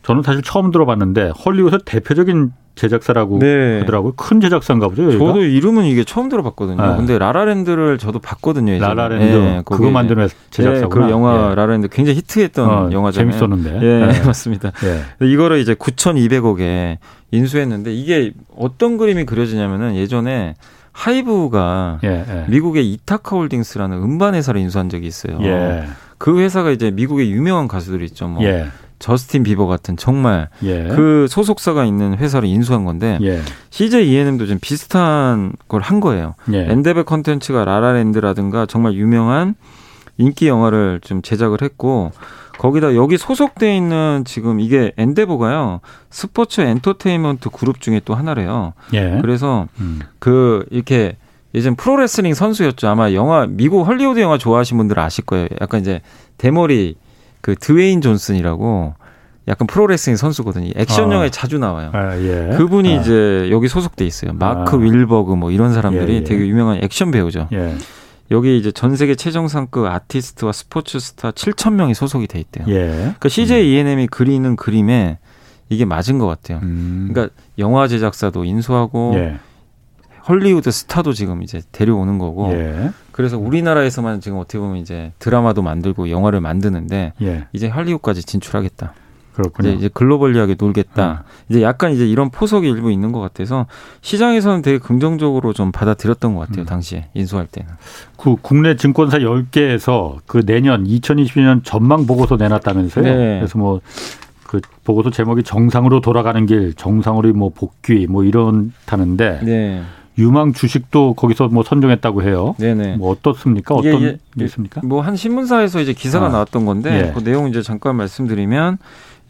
저는 사실 처음 들어봤는데 헐리우드 대표적인 제작사라고 네. 하더라고요. 큰 제작사인가 보죠. 여기가? 저도 이름은 이게 처음 들어봤거든요. 네. 근데 라라랜드를 저도 봤거든요. 라라랜드 네, 그거 만드는 제작사구나. 네, 그 영화 예. 라라랜드 굉장히 히트했던 어, 영화잖아요. 재밌었는데. 예, 네. 맞습니다. 예. 이거를 이제 9,200억에 인수했는데 이게 어떤 그림이 그려지냐면은 예전에 하이브가 예, 예. 미국의 이타카 홀딩스라는 음반 회사를 인수한 적이 있어요. 예. 그 회사가 이제 미국의 유명한 가수들이 있죠. 뭐 예. 저스틴 비버 같은 정말 예. 그 소속사가 있는 회사를 인수한 건데 예. CJ E&M도 좀 비슷한 걸 한 거예요. 예. 엔데버 콘텐츠가 라라랜드라든가 정말 유명한 인기 영화를 좀 제작을 했고 거기다 여기 소속돼 있는 지금 이게 엔데버가요 스포츠 엔터테인먼트 그룹 중에 또 하나래요. 예. 그래서 음. 그 이렇게 예전 프로레슬링 선수였죠. 아마 영화 미국 헐리우드 영화 좋아하시는 분들 아실 거예요. 약간 이제 대머리 그 드웨인 존슨이라고 약간 프로레슬링 선수거든요. 액션 아. 영화에 자주 나와요. 아, 예. 그분이 아. 이제 여기 소속돼 있어요. 마크 아. 윌버그 뭐 이런 사람들이 예, 예. 되게 유명한 액션 배우죠. 예. 여기 이제 전 세계 최정상급 아티스트와 스포츠 스타 7천 명이 소속이 돼 있대요. 예. 그러니까 CJ E&M이 그리는 그림에 이게 맞은 것 같아요. 음. 그러니까 영화 제작사도 인수하고 예. 헐리우드 스타도 지금 이제 데려오는 거고 예. 그래서 우리나라에서만 지금 어떻게 보면 이제 드라마도 만들고 영화를 만드는데 예. 이제 할리우드까지 진출하겠다. 그렇군요. 이제, 이제 글로벌리하게 놀겠다. 음. 이제 약간 이제 이런 포석이 일부 있는 것 같아서 시장에서는 되게 긍정적으로 좀 받아들였던 것 같아요. 음. 당시에 인수할 때는. 그 국내 증권사 10개에서 그 내년 2022년 전망 보고서 내놨다면서요. 네. 그래서 뭐그 보고서 제목이 정상으로 돌아가는 길, 정상으로 뭐 복귀 뭐 이런다는데 네. 유망 주식도 거기서 뭐 선정했다고 해요. 네네. 뭐 어떻습니까? 어떤 게 있습니까? 뭐 한 신문사에서 이제 기사가 아. 나왔던 건데 예. 그 내용 이제 잠깐 말씀드리면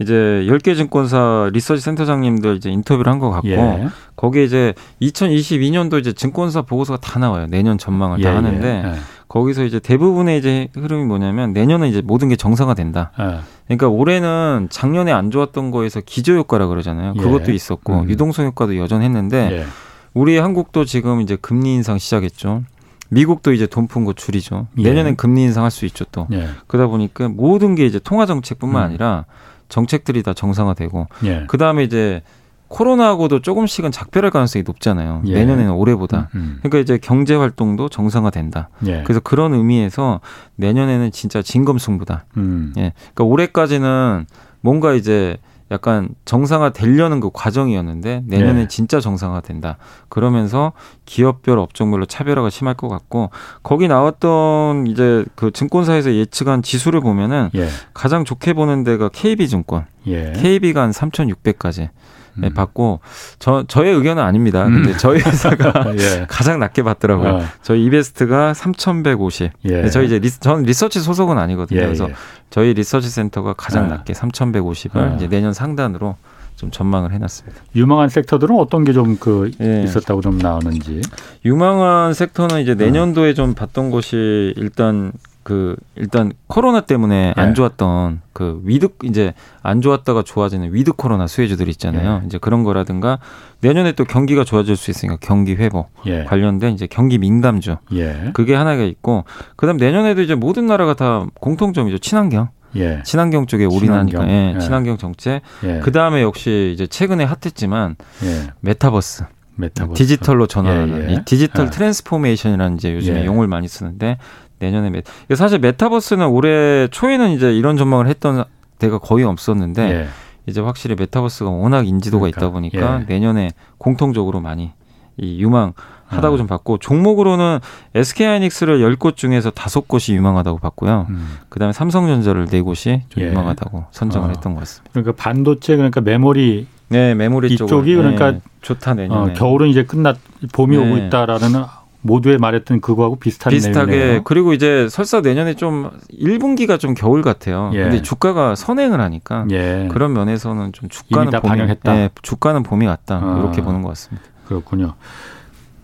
이제 10개 증권사 리서치 센터장님들 이제 인터뷰를 한 것 같고 예. 거기에 이제 2022년도 이제 증권사 보고서가 다 나와요. 내년 전망을 예. 다 하는데 예. 거기서 이제 대부분의 이제 흐름이 뭐냐면 내년은 이제 모든 게 정상화된다. 예. 그러니까 올해는 작년에 안 좋았던 거에서 기저 효과라 그러잖아요. 그것도 예. 있었고 음. 유동성 효과도 여전했는데 예. 우리 한국도 지금 이제 금리 인상 시작했죠. 미국도 이제 돈 푼 거 줄이죠. 예. 내년엔 금리 인상할 수 있죠 또. 예. 그러다 보니까 모든 게 이제 통화 정책뿐만 음. 아니라 정책들이 다 정상화되고 예. 그 다음에 이제 코로나하고도 조금씩은 작별할 가능성이 높잖아요. 예. 내년에는 올해보다. 음, 음. 그러니까 이제 경제 활동도 정상화된다. 예. 그래서 그런 의미에서 내년에는 진짜 진검승부다. 음. 예. 그러니까 올해까지는 뭔가 이제 약간 정상화 되려는 그 과정이었는데 내년에 네. 진짜 정상화 된다. 그러면서 기업별 업종별로 차별화가 심할 것 같고 거기 나왔던 이제 그 증권사에서 예측한 지수를 보면은 예. 가장 좋게 보는 데가 KB증권. 예. KB가 한 3,600까지. 네, 음. 받고 저 저의 의견은 아닙니다. 음. 근데 저희 회사가 예. 가장 낮게 받더라고요. 어. 저희 이베스트가 3,150. 예. 저희 이제 리, 전 리서치 소속은 아니거든요. 예, 그래서 예. 저희 리서치 센터가 가장 아. 낮게 3,150을 아. 이제 내년 상단으로 좀 전망을 해놨습니다. 유망한 섹터들은 어떤 게 좀그 예. 있었다고 좀 나오는지. 유망한 섹터는 이제 내년도에 좀 봤던 것이 일단 그 일단 코로나 때문에 네. 안 좋았던 그 with 이제 안 좋았다가 좋아지는 with 코로나 수혜주들 있잖아요. 네. 이제 그런 거라든가 내년에 또 경기가 좋아질 수 있으니까 경기 회복 예. 관련된 이제 경기 민감주 예. 그게 하나가 있고 그다음 내년에도 이제 모든 나라가 다 공통점이죠 친환경. 예. 친환경 쪽에 올인하니까 예. 예. 친환경 정책. 예. 그 다음에 역시 이제 최근에 핫했지만 예. 메타버스. 메타버스. 디지털로 전환하는 이 디지털 transformation이라는 이제 요즘에 용어를 많이 쓰는데 내년에 메 사실 메타버스는 올해 초에는 이제 이런 전망을 했던 데가 거의 없었는데 예. 이제 확실히 메타버스가 워낙 인지도가 그러니까, 있다 보니까 예. 내년에 공통적으로 많이 이 유망 하다고 아. 좀 봤고 종목으로는 SK 하이닉스를 10곳 중에서 5곳이 유망하다고 봤고요. 음. 그다음에 삼성전자를 4곳이 좀 예. 유망하다고 선정을 어. 했던 것 같습니다. 그러니까 반도체 그러니까 메모리 네, 메모리 이쪽이 그러니까 네, 좋다 내년에. 어, 겨울은 이제 끝났 봄이 네. 오고 있다라는 모두에 말했던 그거하고 비슷한 비슷하게 내용이네요. 그리고 이제 설사 내년에 좀 1분기가 좀 겨울 같아요. 예. 근데 주가가 선행을 하니까 예. 그런 면에서는 좀 주가는 봄이 반영했다. 네, 주가는 봄이 같다. 아. 이렇게 보는 것 같습니다. 그렇군요.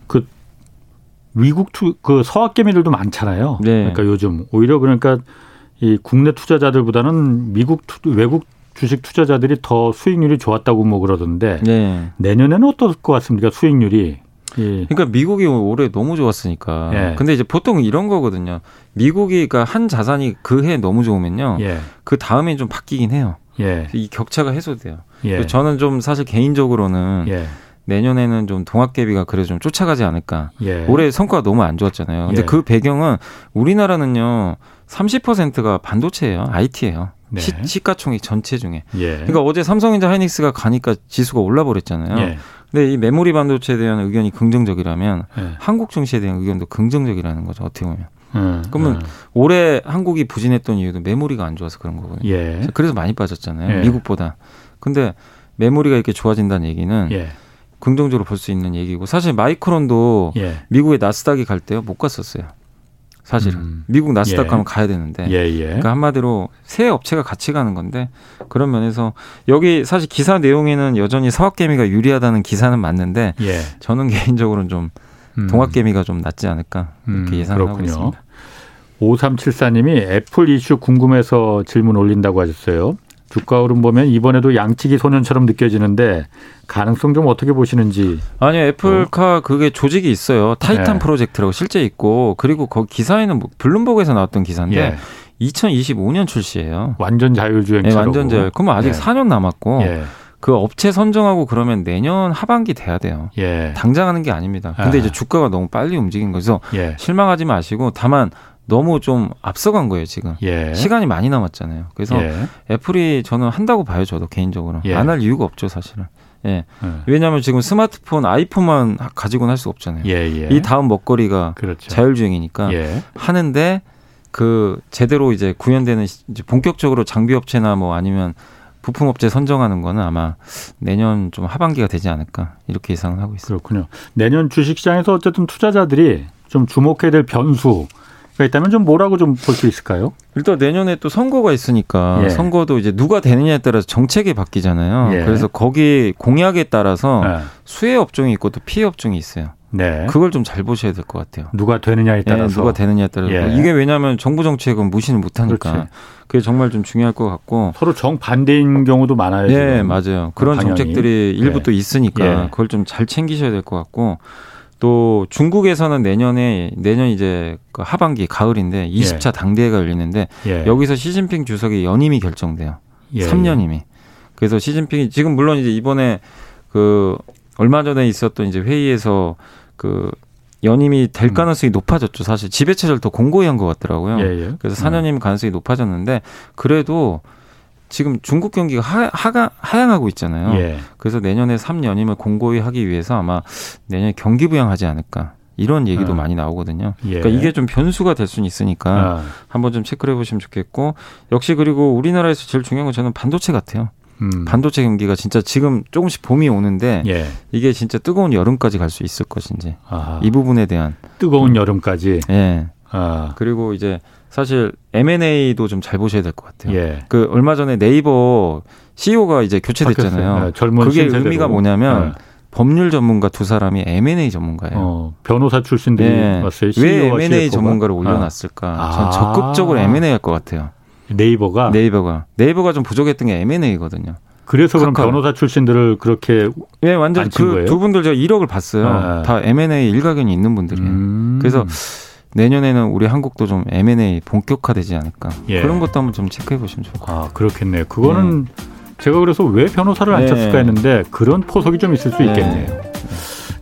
그 미국 투, 그 서학 개미들도 많잖아요. 네. 그러니까 요즘 오히려 그러니까 이 국내 투자자들보다는 미국 투, 외국 주식 투자자들이 더 수익률이 좋았다고 뭐 그러던데 네. 내년에는 어떨 것 같습니까? 수익률이. 예. 그러니까 미국이 올해 너무 좋았으니까. 예. 근데 이제 보통 이런 거거든요. 미국이 그러니까 한 자산이 그 해 너무 좋으면요. 예. 그 다음에 좀 바뀌긴 해요. 예. 이 격차가 해소돼요. 예. 저는 좀 사실 개인적으로는 예. 내년에는 좀 동학개비가 그래도 좀 쫓아가지 않을까. 예. 올해 성과가 너무 안 좋았잖아요. 근데 예. 그 배경은 우리나라는요 30%가 반도체예요, IT예요. 네. 시, 시가총액 전체 중에. 예. 그러니까 어제 삼성전자 하이닉스가 가니까 지수가 올라 버렸잖아요. 예. 근데 이 메모리 반도체에 대한 의견이 긍정적이라면 예. 한국 증시에 대한 의견도 긍정적이라는 거죠. 어떻게 보면. 음, 그러면 음. 올해 한국이 부진했던 이유도 메모리가 안 좋아서 그런 거거든요. 예. 그래서 많이 빠졌잖아요. 예. 미국보다. 근데 메모리가 이렇게 좋아진다는 얘기는 예. 긍정적으로 볼 수 있는 얘기고 사실 마이크론도 예. 미국의 나스닥이 갈 때요 못 갔었어요. 사실은 음. 미국 나스닥 예. 가면 가야 되는데 예, 예. 그러니까 한마디로 새 업체가 같이 가는 건데 그런 면에서 여기 사실 기사 내용에는 여전히 서학개미가 유리하다는 기사는 맞는데 예. 저는 개인적으로는 좀 음. 동학개미가 좀 낫지 않을까 이렇게 음, 예상하고 을 있습니다. 5374님이 애플 이슈 궁금해서 질문 올린다고 하셨어요. 주가 오름 보면 이번에도 양치기 소년처럼 느껴지는데 가능성 좀 어떻게 보시는지. 아니요, 애플카 어. 그게 조직이 있어요. 타이탄 네. 프로젝트라고 실제 있고 그리고 거기 기사에는 뭐 블룸버그에서 나왔던 기사인데 예. 2025년 출시예요. 완전 자율주행. 네, 완전 자율. 그러면 아직 예. 4년 남았고 예. 그 업체 선정하고 그러면 내년 하반기 돼야 돼요. 예. 당장 하는 게 아닙니다. 근데 아. 이제 주가가 너무 빨리 움직인 거죠. 예. 실망하지 마시고 다만 너무 좀 앞서간 거예요 지금 예. 시간이 많이 남았잖아요. 그래서 예. 애플이 저는 한다고 봐요 저도 개인적으로 예. 안할 이유가 없죠 사실은. 예. 예. 왜냐하면 지금 스마트폰 아이폰만 가지고는 할 수 없잖아요. 예, 예. 이 다음 먹거리가 그렇죠. 자율주행이니까 예. 하는데 그 제대로 이제 구현되는 이제 본격적으로 장비 업체나 뭐 아니면 부품업체 선정하는 거는 아마 내년 좀 하반기가 되지 않을까 이렇게 예상을 하고 있습니다. 그렇군요. 내년 주식시장에서 어쨌든 투자자들이 좀 주목해야 될 변수 있다면 좀 뭐라고 좀 볼 수 있을까요? 일단 내년에 또 선거가 있으니까 예. 선거도 이제 누가 되느냐에 따라서 정책이 바뀌잖아요. 예. 그래서 거기 공약에 따라서 예. 수혜 업종이 있고 또 피해 업종이 있어요. 네. 그걸 좀 잘 보셔야 될 것 같아요. 누가 되느냐에 예, 따라서 누가 되느냐에 따라서 예. 이게 왜냐하면 정부 정책은 무시는 못하니까 그렇지. 그게 정말 좀 중요할 것 같고 서로 정 반대인 경우도 많아요. 네, 맞아요. 그런 방향이. 정책들이 일부 또 있으니까 그걸 좀 잘 챙기셔야 될 것 같고 또 중국에서는 내년에 내년 이제 그 하반기 가을인데 20차 예. 당대회가 열리는데 예. 여기서 시진핑 주석의 연임이 결정돼요. 예. 3년임이. 그래서 시진핑이 지금 물론 이제 이번에 그 얼마 전에 있었던 이제 회의에서 그 연임이 될 음. 가능성이 음. 높아졌죠. 사실 지배체제를 더 공고히 한 것 같더라고요. 예, 예. 그래서 4년임 음. 가능성이 높아졌는데 그래도 지금 중국 경기가 하, 하가, 하향하고 있잖아요. 예. 그래서 내년에 3년임을 공고히 하기 위해서 아마 내년에 경기 부양하지 않을까. 이런 얘기도 어. 많이 나오거든요. 예. 그러니까 이게 좀 변수가 될 수는 있으니까 어. 한번 좀 체크를 해보시면 좋겠고 역시 그리고 우리나라에서 제일 중요한 건 저는 반도체 같아요. 음. 반도체 경기가 진짜 지금 조금씩 봄이 오는데 예. 이게 진짜 뜨거운 여름까지 갈 수 있을 것인지 아하. 이 부분에 대한 뜨거운 음. 여름까지. 예. 아. 그리고 이제 사실 M&A도 좀 잘 보셔야 될 것 같아요. 예. 그 얼마 전에 네이버 CEO가 이제 교체됐잖아요. 네, 젊은 그게 의미가 뭐냐면 네. 법률 전문가 두 사람이 M&A 전문가예요. 어, 변호사 출신들이 네. 왔어요. 왜 M&A CFO가? 전문가를 올려놨을까? 아. 전 적극적으로 M&A 할 것 같아요. 네이버가 네이버가 네이버가 좀 부족했던 게 M&A거든요. 그래서 그럼 카카오. 변호사 출신들을 그렇게 예 완전 그 두 분들 제가 1억을 봤어요. 아. 다 M&A 일가견이 있는 분들이에요. 음. 그래서 내년에는 우리 한국도 좀 M&A 본격화되지 않을까 예. 그런 것도 한번 좀 체크해 보시면 좋을 것 같아요. 아 그렇겠네요. 그거는 네. 제가 그래서 왜 변호사를 안 네. 쳤을까 했는데 그런 포석이 좀 있을 수 네. 있겠네요.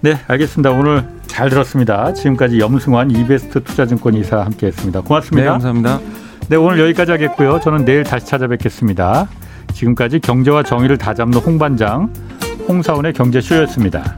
네, 알겠습니다. 오늘 잘 들었습니다. 지금까지 염승환 이베스트 투자증권 이사 함께했습니다. 고맙습니다. 네, 감사합니다. 네, 오늘 여기까지 하겠고요. 저는 내일 다시 찾아뵙겠습니다. 지금까지 경제와 정의를 다잡는 홍반장 홍사원의 경제쇼였습니다.